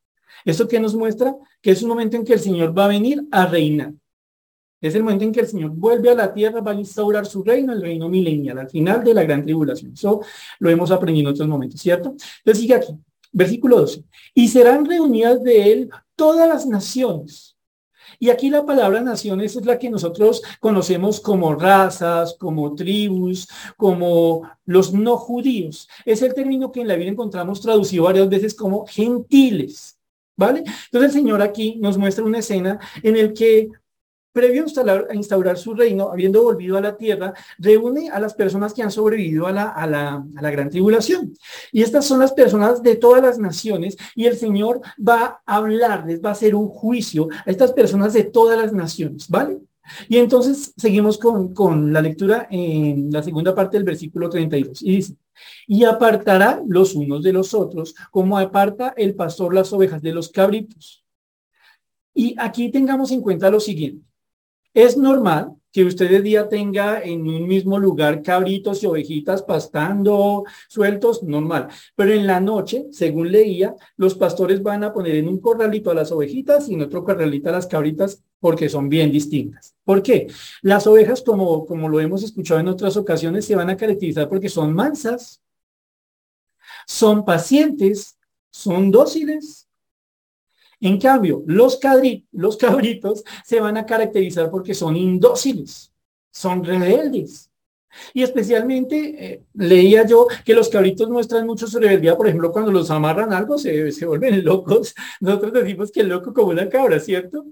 ¿esto que nos muestra? Que es un momento en que el Señor va a venir a reinar. Es el momento en que el Señor vuelve a la tierra, va a instaurar su reino, el reino milenial, al final de la gran tribulación. Eso lo hemos aprendido en otros momentos, ¿cierto? Entonces sigue aquí, versículo 12. Y serán reunidas de él todas las naciones y aquí la palabra naciones es la que nosotros conocemos como razas, como tribus, como los no judíos. Es el término que en la Biblia encontramos traducido varias veces como gentiles. ¿Vale? Entonces el Señor aquí nos muestra una escena en el que previo a instaurar, su reino, habiendo volvido a la tierra, reúne a las personas que han sobrevivido a la, gran tribulación. Y estas son las personas de todas las naciones y el Señor va a hablarles, va a hacer un juicio a estas personas de todas las naciones, ¿vale? Y entonces seguimos con, con la lectura en la segunda parte del versículo 32 y dice, y apartará los unos de los otros, como aparta el pastor las ovejas de los cabritos. Y aquí tengamos en cuenta lo siguiente. Es normal que usted de día tenga en un mismo lugar cabritos y ovejitas pastando sueltos, normal. Pero en la noche, según leía, los pastores van a poner en un corralito a las ovejitas y en otro corralito a las cabritas porque son bien distintas. ¿Por qué? Las ovejas, como, como lo hemos escuchado en otras ocasiones, se van a caracterizar porque son mansas, son pacientes, son dóciles, en cambio, los, los cabritos se van a caracterizar porque son indóciles, son rebeldes. Y especialmente eh, leía yo que los cabritos muestran mucho su rebeldía, por ejemplo, cuando los amarran algo se, se vuelven locos. Nosotros decimos que es loco como una cabra, ¿cierto?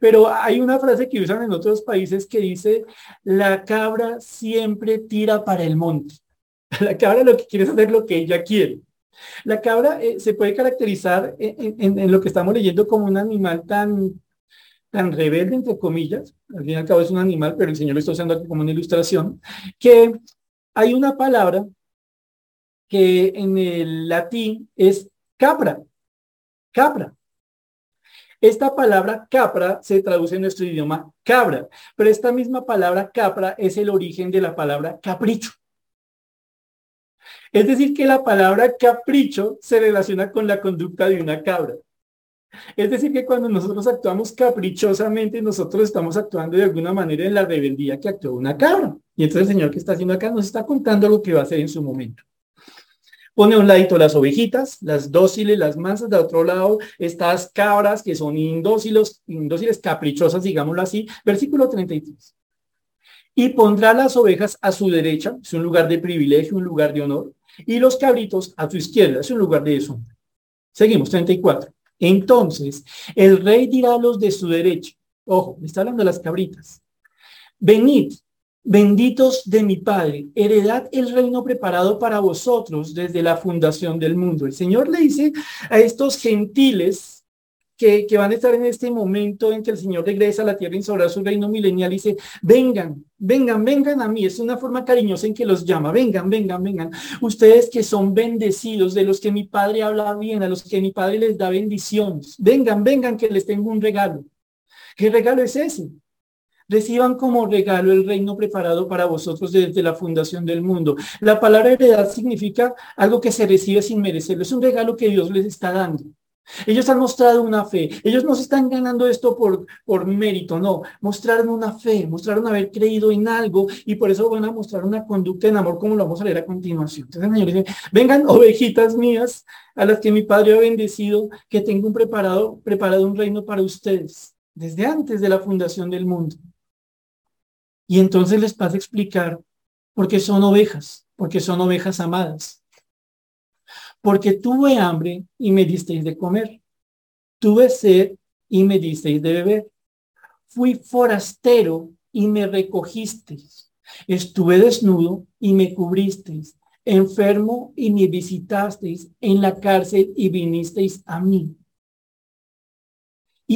Pero hay una frase que usan en otros países que dice, la cabra siempre tira para el monte. La cabra lo que quiere es hacer lo que ella quiere. La cabra eh, se puede caracterizar en, lo que estamos leyendo como un animal tan, tan rebelde, entre comillas, al fin y al cabo es un animal, pero el Señor lo está usando aquí como una ilustración, que hay una palabra que en el latín es capra, capra. Esta palabra capra se traduce en nuestro idioma cabra, pero esta misma palabra capra es el origen de la palabra capricho. Es decir, que la palabra capricho se relaciona con la conducta de una cabra. Es decir, que cuando nosotros actuamos caprichosamente, nosotros estamos actuando de alguna manera en la rebeldía que actuó una cabra. Y entonces el Señor que está haciendo acá nos está contando lo que va a hacer en su momento. Pone a un ladito las ovejitas, las dóciles, las mansas, de otro lado estas cabras que son indóciles, indóciles caprichosas, digámoslo así. Versículo 33. Y pondrá las ovejas a su derecha, es un lugar de privilegio, un lugar de honor, y los cabritos a su izquierda, es un lugar de eso. Seguimos, 34. Entonces, el rey dirá a los de su derecha, Ojo, me está hablando de las cabritas. Venid, benditos de mi Padre, heredad el reino preparado para vosotros desde la fundación del mundo. El Señor le dice a estos gentiles que, van a estar en este momento en que el Señor regresa a la tierra y instaurar su reino milenial y dice, vengan, vengan, vengan a mí. Es una forma cariñosa en que los llama, vengan, vengan, vengan. Ustedes que son bendecidos, de los que mi Padre habla bien, a los que mi Padre les da bendiciones. Vengan, vengan, que les tengo un regalo. ¿Qué regalo es ese? Reciban como regalo el reino preparado para vosotros desde la fundación del mundo. La palabra heredad significa algo que se recibe sin merecerlo. Es un regalo que Dios les está dando. Ellos han mostrado una fe. Ellos no se están ganando esto por, por mérito, no. Mostraron una fe, mostraron haber creído en algo y por eso van a mostrar una conducta en amor como lo vamos a leer a continuación. Entonces el Señor dice, vengan ovejitas mías a las que mi Padre ha bendecido, que tengo un preparado, preparado un reino para ustedes desde antes de la fundación del mundo. Y entonces les pasa a explicar por qué son ovejas, porque son ovejas amadas porque tuve hambre y me disteis de comer. Tuve sed y me disteis de beber. Fui forastero y me recogisteis. Estuve desnudo y me cubristeis. Enfermo y me visitasteis. En la cárcel y vinisteis a mí.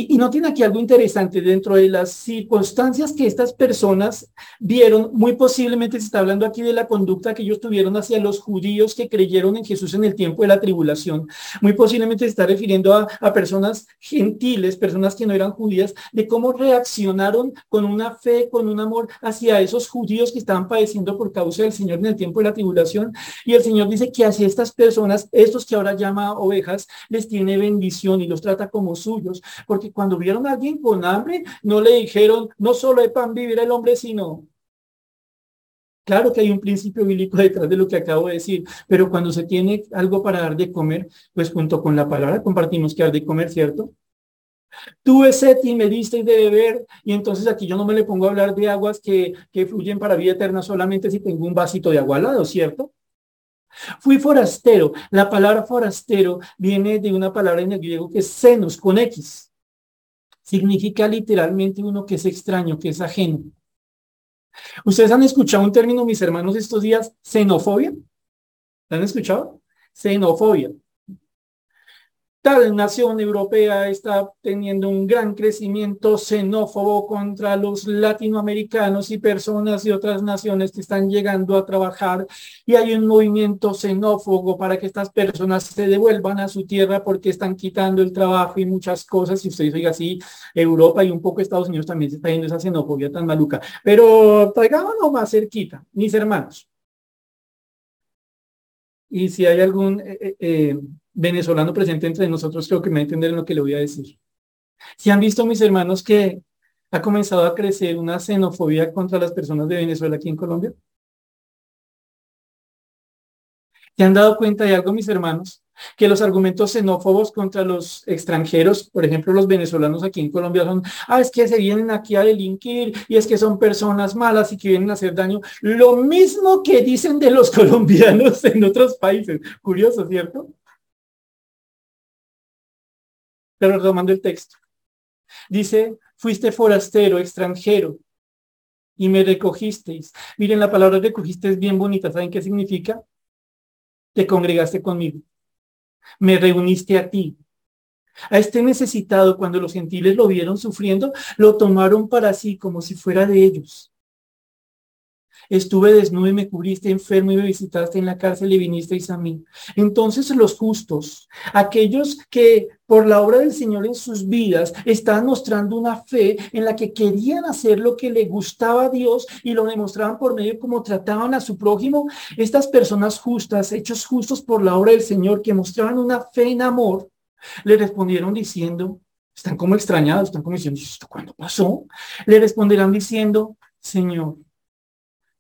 Y, no tiene aquí algo interesante dentro de las circunstancias que estas personas vieron, muy posiblemente se está hablando aquí de la conducta que ellos tuvieron hacia los judíos que creyeron en Jesús en el tiempo de la tribulación. Muy posiblemente se está refiriendo a, a personas gentiles, personas que no eran judías, de cómo reaccionaron con una fe, con un amor hacia esos judíos que estaban padeciendo por causa del Señor en el tiempo de la tribulación. Y el Señor dice que hacia estas personas, estos que ahora llama ovejas, les tiene bendición y los trata como suyos porque cuando vieron a alguien con hambre, no le dijeron, no solo de pan vivir el hombre, sino... Claro que hay un principio bíblico detrás de lo que acabo de decir, pero cuando se tiene algo para dar de comer, pues junto con la palabra compartimos que dar de comer, ¿cierto? Tuve sed y me diste de beber, y entonces aquí yo no me le pongo a hablar de aguas que, que fluyen para vida eterna solamente si tengo un vasito de agua al lado, ¿cierto? Fui forastero. La palabra forastero viene de una palabra en el griego que es senos, con X significa literalmente uno que es extraño, que es ajeno. ¿Ustedes han escuchado un término, mis hermanos, estos días? Xenofobia. ¿La han escuchado? Xenofobia nación europea está teniendo un gran crecimiento xenófobo contra los latinoamericanos y personas de otras naciones que están llegando a trabajar y hay un movimiento xenófobo para que estas personas se devuelvan a su tierra porque están quitando el trabajo y muchas cosas. Si ustedes oigan así, Europa y un poco Estados Unidos también se está yendo esa xenofobia tan maluca. Pero traigámonos más cerquita, mis hermanos. Y si hay algún eh, eh, eh venezolano presente entre nosotros, creo que me va a entender lo que le voy a decir. Si han visto, mis hermanos, que ha comenzado a crecer una xenofobia contra las personas de Venezuela aquí en Colombia. ¿Se han dado cuenta de algo, mis hermanos? Que los argumentos xenófobos contra los extranjeros, por ejemplo, los venezolanos aquí en Colombia son, ah, es que se vienen aquí a delinquir y es que son personas malas y que vienen a hacer daño. Lo mismo que dicen de los colombianos en otros países. Curioso, ¿cierto? Pero retomando el texto. Dice, fuiste forastero, extranjero, y me recogisteis. Miren, la palabra recogiste es bien bonita. ¿Saben qué significa? Te congregaste conmigo. Me reuniste a ti. A este necesitado, cuando los gentiles lo vieron sufriendo, lo tomaron para sí como si fuera de ellos. Estuve desnudo y me cubriste enfermo y me visitaste en la cárcel y vinisteis a mí. Entonces los justos, aquellos que por la obra del Señor en sus vidas estaban mostrando una fe en la que querían hacer lo que le gustaba a Dios y lo demostraban por medio de cómo trataban a su prójimo, estas personas justas, hechos justos por la obra del Señor, que mostraban una fe en amor, le respondieron diciendo, están como extrañados, están como diciendo, ¿esto cuándo pasó? Le responderán diciendo, Señor,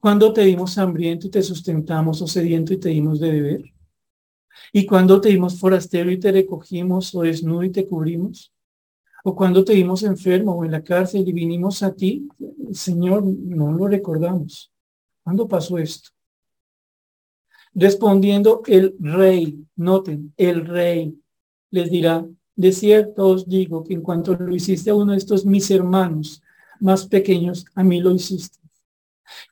cuando te dimos hambriento y te sustentamos o sediento y te dimos de beber? ¿Y cuando te dimos forastero y te recogimos o desnudo y te cubrimos? ¿O cuando te dimos enfermo o en la cárcel y vinimos a ti? Señor, no lo recordamos. ¿Cuándo pasó esto? Respondiendo el rey, noten, el rey les dirá, De cierto os digo que en cuanto lo hiciste a uno de estos mis hermanos más pequeños, a mí lo hiciste.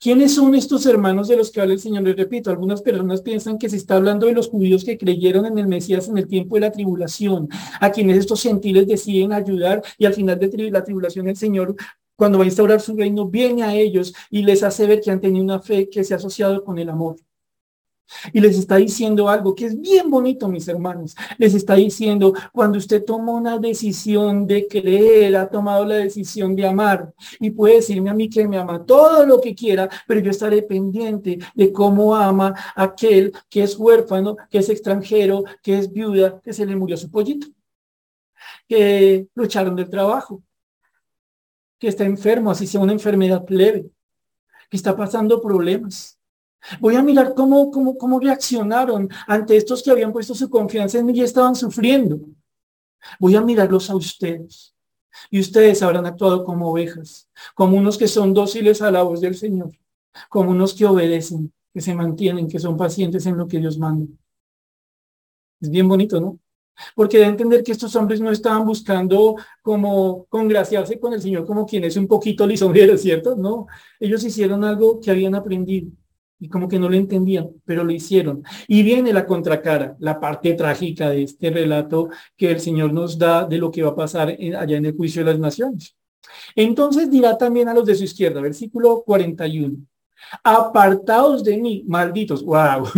¿Quiénes son estos hermanos de los que habla el Señor? Les repito, algunas personas piensan que se está hablando de los judíos que creyeron en el Mesías en el tiempo de la tribulación, a quienes estos gentiles deciden ayudar y al final de la tribulación el Señor, cuando va a instaurar su reino, viene a ellos y les hace ver que han tenido una fe que se ha asociado con el amor. Y les está diciendo algo que es bien bonito, mis hermanos. Les está diciendo, cuando usted toma una decisión de creer, ha tomado la decisión de amar y puede decirme a mí que me ama todo lo que quiera, pero yo estaré pendiente de cómo ama aquel que es huérfano, que es extranjero, que es viuda, que se le murió su pollito, que lo echaron del trabajo, que está enfermo, así sea una enfermedad leve, que está pasando problemas Voy a mirar cómo, cómo, cómo reaccionaron ante estos que habían puesto su confianza en mí y estaban sufriendo. Voy a mirarlos a ustedes. Y ustedes habrán actuado como ovejas, como unos que son dóciles a la voz del Señor, como unos que obedecen, que se mantienen, que son pacientes en lo que Dios manda. Es bien bonito, ¿no? Porque de entender que estos hombres no estaban buscando como congraciarse con el Señor como quien es un poquito lisonjero, ¿cierto? No, ellos hicieron algo que habían aprendido y como que no lo entendían, pero lo hicieron. Y viene la contracara, la parte trágica de este relato que el Señor nos da de lo que va a pasar allá en el juicio de las naciones. Entonces dirá también a los de su izquierda, versículo 41. Apartados de mí, malditos. Wow.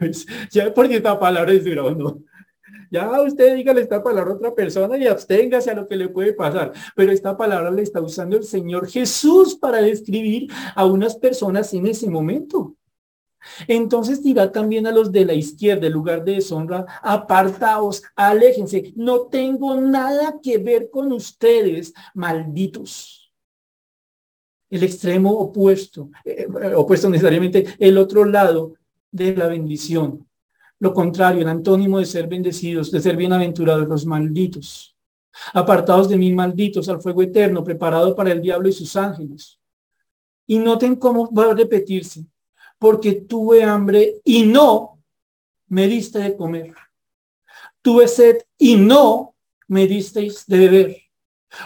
ya porque esta palabra es dura, ¿no? Ya usted dígale esta palabra a otra persona y absténgase a lo que le puede pasar. Pero esta palabra le está usando el Señor Jesús para describir a unas personas en ese momento. Entonces dirá también a los de la izquierda, en lugar de deshonra, apartaos, aléjense, no tengo nada que ver con ustedes, malditos. El extremo opuesto, eh, opuesto necesariamente, el otro lado de la bendición. Lo contrario, el antónimo de ser bendecidos, de ser bienaventurados, los malditos. Apartados de mí, malditos, al fuego eterno, preparado para el diablo y sus ángeles. Y noten cómo va a repetirse. Porque tuve hambre y no me diste de comer. Tuve sed y no me disteis de beber.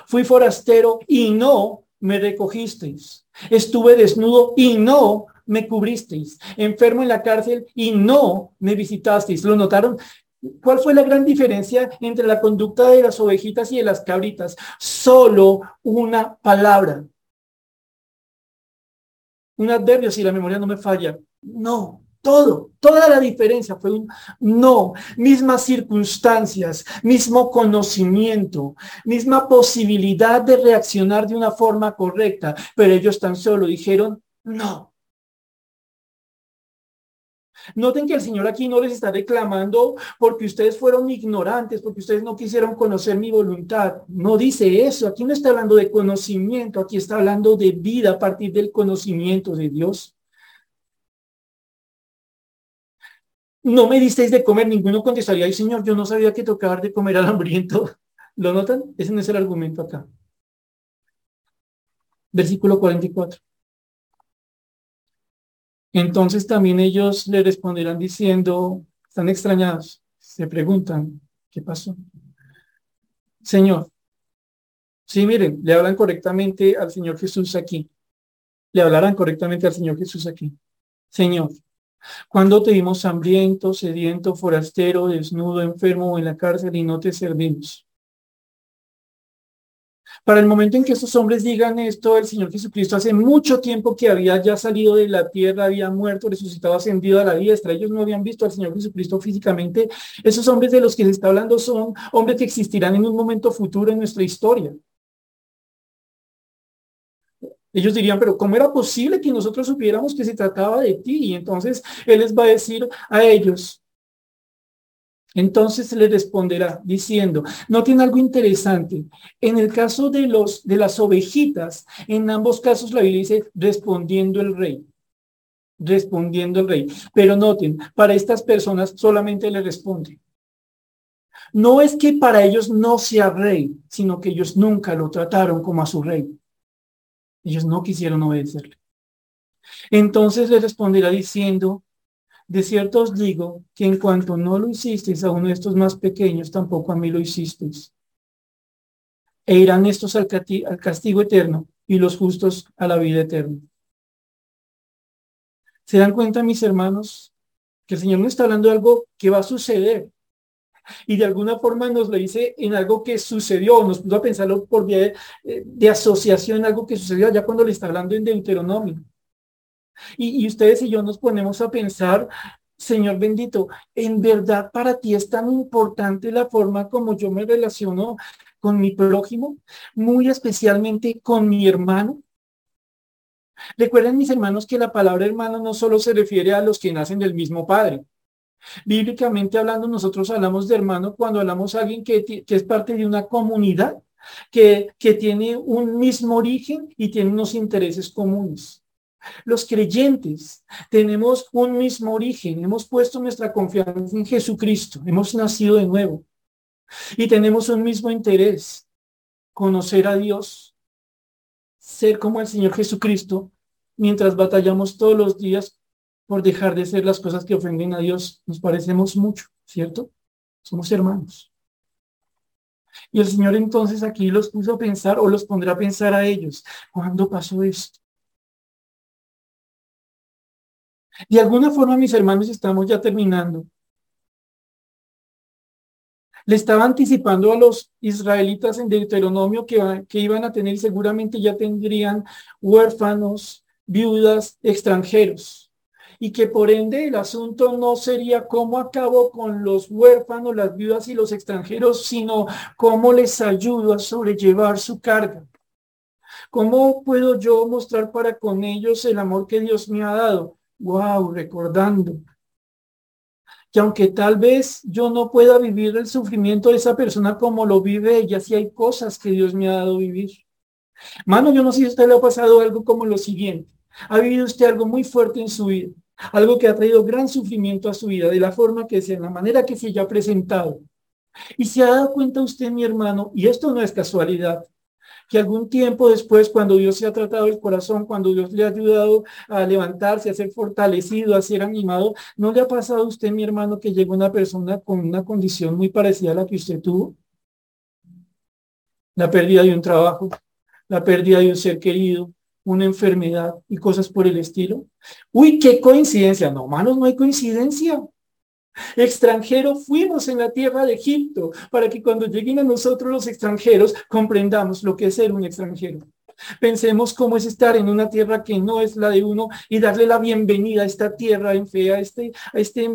Fui forastero y no me recogisteis. Estuve desnudo y no me cubristeis, enfermo en la cárcel y no me visitasteis. ¿Lo notaron? ¿Cuál fue la gran diferencia entre la conducta de las ovejitas y de las cabritas? Solo una palabra. Un adverbio, si la memoria no me falla. No, todo, toda la diferencia fue un no, mismas circunstancias, mismo conocimiento, misma posibilidad de reaccionar de una forma correcta, pero ellos tan solo dijeron no. Noten que el Señor aquí no les está reclamando porque ustedes fueron ignorantes, porque ustedes no quisieron conocer mi voluntad. No dice eso. Aquí no está hablando de conocimiento, aquí está hablando de vida a partir del conocimiento de Dios. No me disteis de comer, ninguno contestaría, ay Señor, yo no sabía que tocaba de comer al hambriento. ¿Lo notan? Ese no es el argumento acá. Versículo 44. Entonces también ellos le responderán diciendo, están extrañados, se preguntan, ¿qué pasó? Señor, sí, miren, le hablan correctamente al Señor Jesús aquí. Le hablarán correctamente al Señor Jesús aquí. Señor, cuando te vimos hambriento, sediento, forastero, desnudo, enfermo o en la cárcel y no te servimos? Para el momento en que estos hombres digan esto, el Señor Jesucristo hace mucho tiempo que había ya salido de la tierra, había muerto, resucitado, ascendido a la diestra. Ellos no habían visto al Señor Jesucristo físicamente. Esos hombres de los que se está hablando son hombres que existirán en un momento futuro en nuestra historia. Ellos dirían, pero ¿cómo era posible que nosotros supiéramos que se trataba de ti? Y entonces Él les va a decir a ellos, entonces le responderá diciendo, no tiene algo interesante. En el caso de los de las ovejitas, en ambos casos la Biblia dice respondiendo el rey. Respondiendo el rey. Pero noten, para estas personas solamente le responde. No es que para ellos no sea rey, sino que ellos nunca lo trataron como a su rey. Ellos no quisieron obedecerle. Entonces le responderá diciendo, De cierto os digo que en cuanto no lo hicisteis a uno de estos más pequeños, tampoco a mí lo hicisteis. E irán estos al, castigo eterno y los justos a la vida eterna. ¿Se dan cuenta, mis hermanos, que el Señor no está hablando de algo que va a suceder? Y de alguna forma nos lo dice en algo que sucedió, nos puso a pensarlo por vía de, eh, de asociación, algo que sucedió allá cuando le está hablando en Deuteronomio. Y, ustedes y yo nos ponemos a pensar, Señor bendito, en verdad para ti es tan importante la forma como yo me relaciono con mi prójimo, muy especialmente con mi hermano. Recuerden mis hermanos que la palabra hermano no solo se refiere a los que nacen del mismo padre. Bíblicamente hablando, nosotros hablamos de hermano cuando hablamos de alguien que, es parte de una comunidad, que tiene un mismo origen y tiene unos intereses comunes. Los creyentes tenemos un mismo origen, hemos puesto nuestra confianza en Jesucristo, hemos nacido de nuevo y tenemos un mismo interés, conocer a Dios, ser como el Señor Jesucristo, mientras batallamos todos los días por dejar de ser las cosas que ofenden a Dios. Nos parecemos mucho, ¿cierto? Somos hermanos. Y el Señor entonces aquí los puso a pensar o los pondrá a pensar a ellos. ¿Cuándo pasó esto? De alguna forma, mis hermanos, estamos ya terminando. Le estaba anticipando a los israelitas en Deuteronomio que, que iban a tener, seguramente ya tendrían huérfanos, viudas, extranjeros. Y que por ende el asunto no sería cómo acabo con los huérfanos, las viudas y los extranjeros, sino cómo les ayudo a sobrellevar su carga. ¿Cómo puedo yo mostrar para con ellos el amor que Dios me ha dado? Wow, recordando que aunque tal vez yo no pueda vivir el sufrimiento de esa persona como lo vive ella, sí hay cosas que Dios me ha dado vivir. Mano, yo no sé si usted le ha pasado algo como lo siguiente. Ha vivido usted algo muy fuerte en su vida, algo que ha traído gran sufrimiento a su vida, de la forma que sea, de la manera que se haya presentado. Y se ha dado cuenta usted, mi hermano, y esto no es casualidad, que algún tiempo después, cuando Dios se ha tratado el corazón, cuando Dios le ha ayudado a levantarse, a ser fortalecido, a ser animado, ¿no le ha pasado a usted, mi hermano, que llegó una persona con una condición muy parecida a la que usted tuvo? La pérdida de un trabajo, la pérdida de un ser querido, una enfermedad y cosas por el estilo. Uy, qué coincidencia. No, hermanos, no hay coincidencia. Extranjeros fuimos en la tierra de Egipto para que cuando lleguen a nosotros los extranjeros comprendamos lo que es ser un extranjero. Pensemos cómo es estar en una tierra que no es la de uno y darle la bienvenida a esta tierra en fe, a este, a este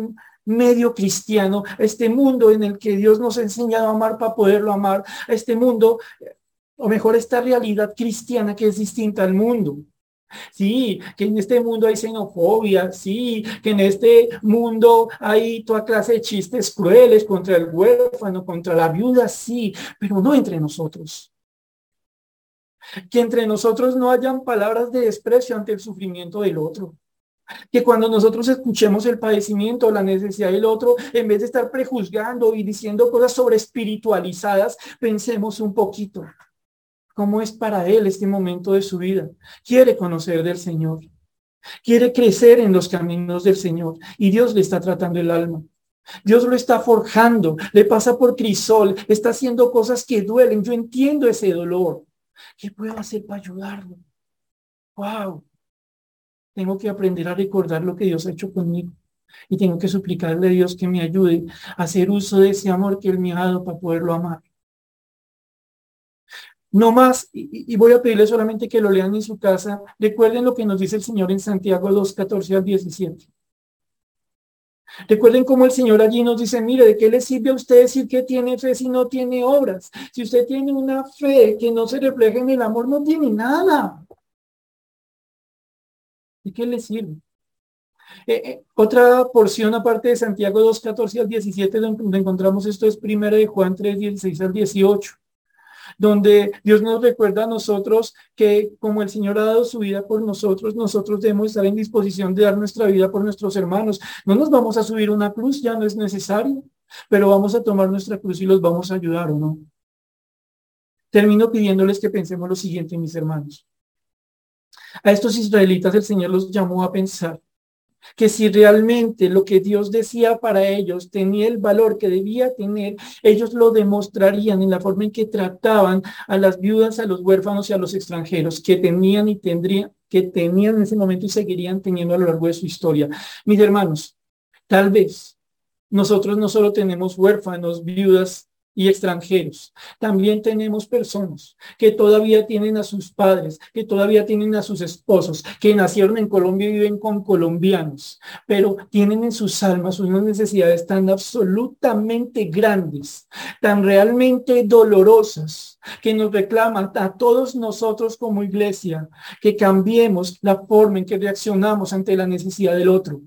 medio cristiano, a este mundo en el que Dios nos ha enseñado a amar para poderlo amar, a este mundo, o mejor esta realidad cristiana que es distinta al mundo. Sí, que en este mundo hay xenofobia, sí, que en este mundo hay toda clase de chistes crueles contra el huérfano, contra la viuda, sí, pero no entre nosotros. Que entre nosotros no hayan palabras de desprecio ante el sufrimiento del otro. Que cuando nosotros escuchemos el padecimiento, la necesidad del otro, en vez de estar prejuzgando y diciendo cosas sobre espiritualizadas, pensemos un poquito cómo es para él este momento de su vida. Quiere conocer del Señor. Quiere crecer en los caminos del Señor. Y Dios le está tratando el alma. Dios lo está forjando, le pasa por crisol, está haciendo cosas que duelen. Yo entiendo ese dolor. ¿Qué puedo hacer para ayudarlo? Wow. Tengo que aprender a recordar lo que Dios ha hecho conmigo. Y tengo que suplicarle a Dios que me ayude a hacer uso de ese amor que Él me ha dado para poderlo amar. No más, y, voy a pedirle solamente que lo lean en su casa. Recuerden lo que nos dice el Señor en Santiago 2, 14 al 17. Recuerden cómo el Señor allí nos dice, mire, ¿de qué le sirve a usted decir que tiene fe si no tiene obras? Si usted tiene una fe que no se refleja en el amor, no tiene nada. ¿De qué le sirve? Eh, eh, otra porción aparte de Santiago 2, 14 al 17, donde encontramos esto es primera de Juan 3, 16 al 18 donde Dios nos recuerda a nosotros que como el Señor ha dado su vida por nosotros, nosotros debemos estar en disposición de dar nuestra vida por nuestros hermanos. No nos vamos a subir una cruz, ya no es necesario, pero vamos a tomar nuestra cruz y los vamos a ayudar o no. Termino pidiéndoles que pensemos lo siguiente, mis hermanos. A estos israelitas el Señor los llamó a pensar que si realmente lo que Dios decía para ellos tenía el valor que debía tener, ellos lo demostrarían en la forma en que trataban a las viudas, a los huérfanos y a los extranjeros, que tenían y tendrían, que tenían en ese momento y seguirían teniendo a lo largo de su historia. Mis hermanos, tal vez nosotros no solo tenemos huérfanos, viudas y extranjeros. También tenemos personas que todavía tienen a sus padres, que todavía tienen a sus esposos, que nacieron en Colombia y viven con colombianos, pero tienen en sus almas unas necesidades tan absolutamente grandes, tan realmente dolorosas, que nos reclaman a todos nosotros como iglesia que cambiemos la forma en que reaccionamos ante la necesidad del otro.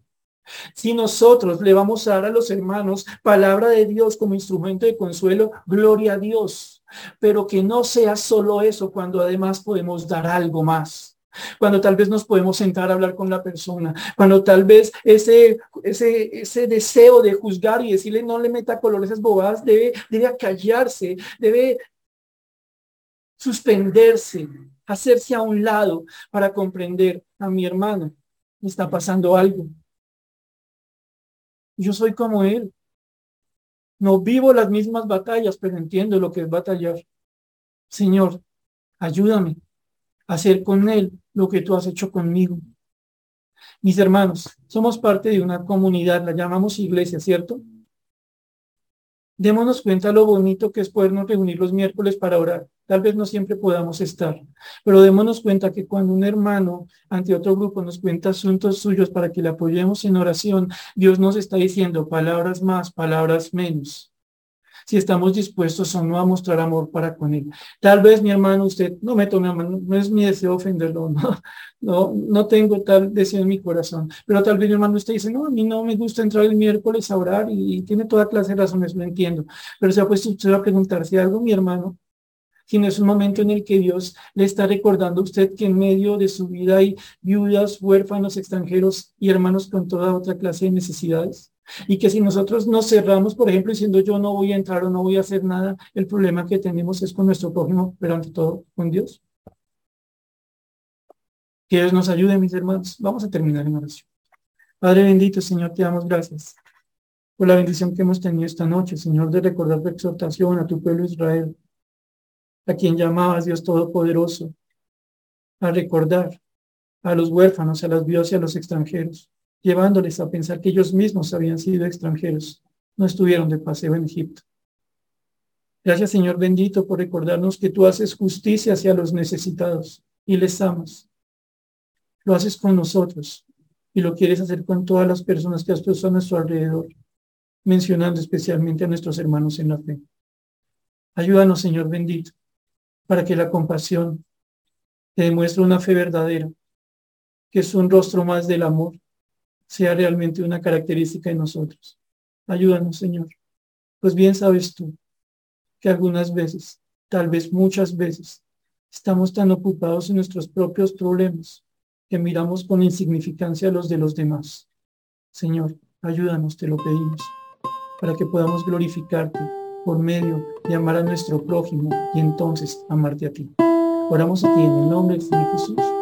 Si nosotros le vamos a dar a los hermanos palabra de Dios como instrumento de consuelo, gloria a Dios. Pero que no sea solo eso cuando además podemos dar algo más. Cuando tal vez nos podemos sentar a hablar con la persona, cuando tal vez ese, ese, ese deseo de juzgar y decirle no le meta color esas bobadas debe, debe acallarse, debe suspenderse, hacerse a un lado para comprender a mi hermano. Está pasando algo. Yo soy como Él. No vivo las mismas batallas, pero entiendo lo que es batallar. Señor, ayúdame a hacer con Él lo que tú has hecho conmigo. Mis hermanos, somos parte de una comunidad, la llamamos iglesia, ¿cierto? Démonos cuenta lo bonito que es podernos reunir los miércoles para orar. Tal vez no siempre podamos estar, pero démonos cuenta que cuando un hermano ante otro grupo nos cuenta asuntos suyos para que le apoyemos en oración, Dios nos está diciendo palabras más, palabras menos si estamos dispuestos o no a mostrar amor para con él. Tal vez, mi hermano, usted no me tome a mano, no es mi deseo ofenderlo, no, no, tengo tal deseo en mi corazón, pero tal vez, mi hermano, usted dice, no, a mí no me gusta entrar el miércoles a orar y, tiene toda clase de razones, lo entiendo, pero se ha puesto usted a preguntarse algo, mi hermano, sino es un momento en el que Dios le está recordando a usted que en medio de su vida hay viudas, huérfanos, extranjeros y hermanos con toda otra clase de necesidades. Y que si nosotros nos cerramos, por ejemplo, diciendo yo no voy a entrar o no voy a hacer nada, el problema que tenemos es con nuestro prójimo, pero ante todo con Dios. Que Dios nos ayude, mis hermanos. Vamos a terminar en oración. Padre bendito, Señor, te damos gracias por la bendición que hemos tenido esta noche, Señor, de recordar tu exhortación a tu pueblo Israel, a quien llamabas Dios Todopoderoso, a recordar a los huérfanos, a las viudas y a los extranjeros llevándoles a pensar que ellos mismos habían sido extranjeros, no estuvieron de paseo en Egipto. Gracias Señor bendito por recordarnos que tú haces justicia hacia los necesitados y les amas. Lo haces con nosotros y lo quieres hacer con todas las personas que has puesto a nuestro alrededor, mencionando especialmente a nuestros hermanos en la fe. Ayúdanos Señor bendito para que la compasión te demuestre una fe verdadera, que es un rostro más del amor sea realmente una característica de nosotros. Ayúdanos, Señor. Pues bien sabes tú que algunas veces, tal vez muchas veces, estamos tan ocupados en nuestros propios problemas que miramos con insignificancia los de los demás. Señor, ayúdanos, te lo pedimos, para que podamos glorificarte por medio de amar a nuestro prójimo y entonces amarte a ti. Oramos a ti en el nombre de Jesús.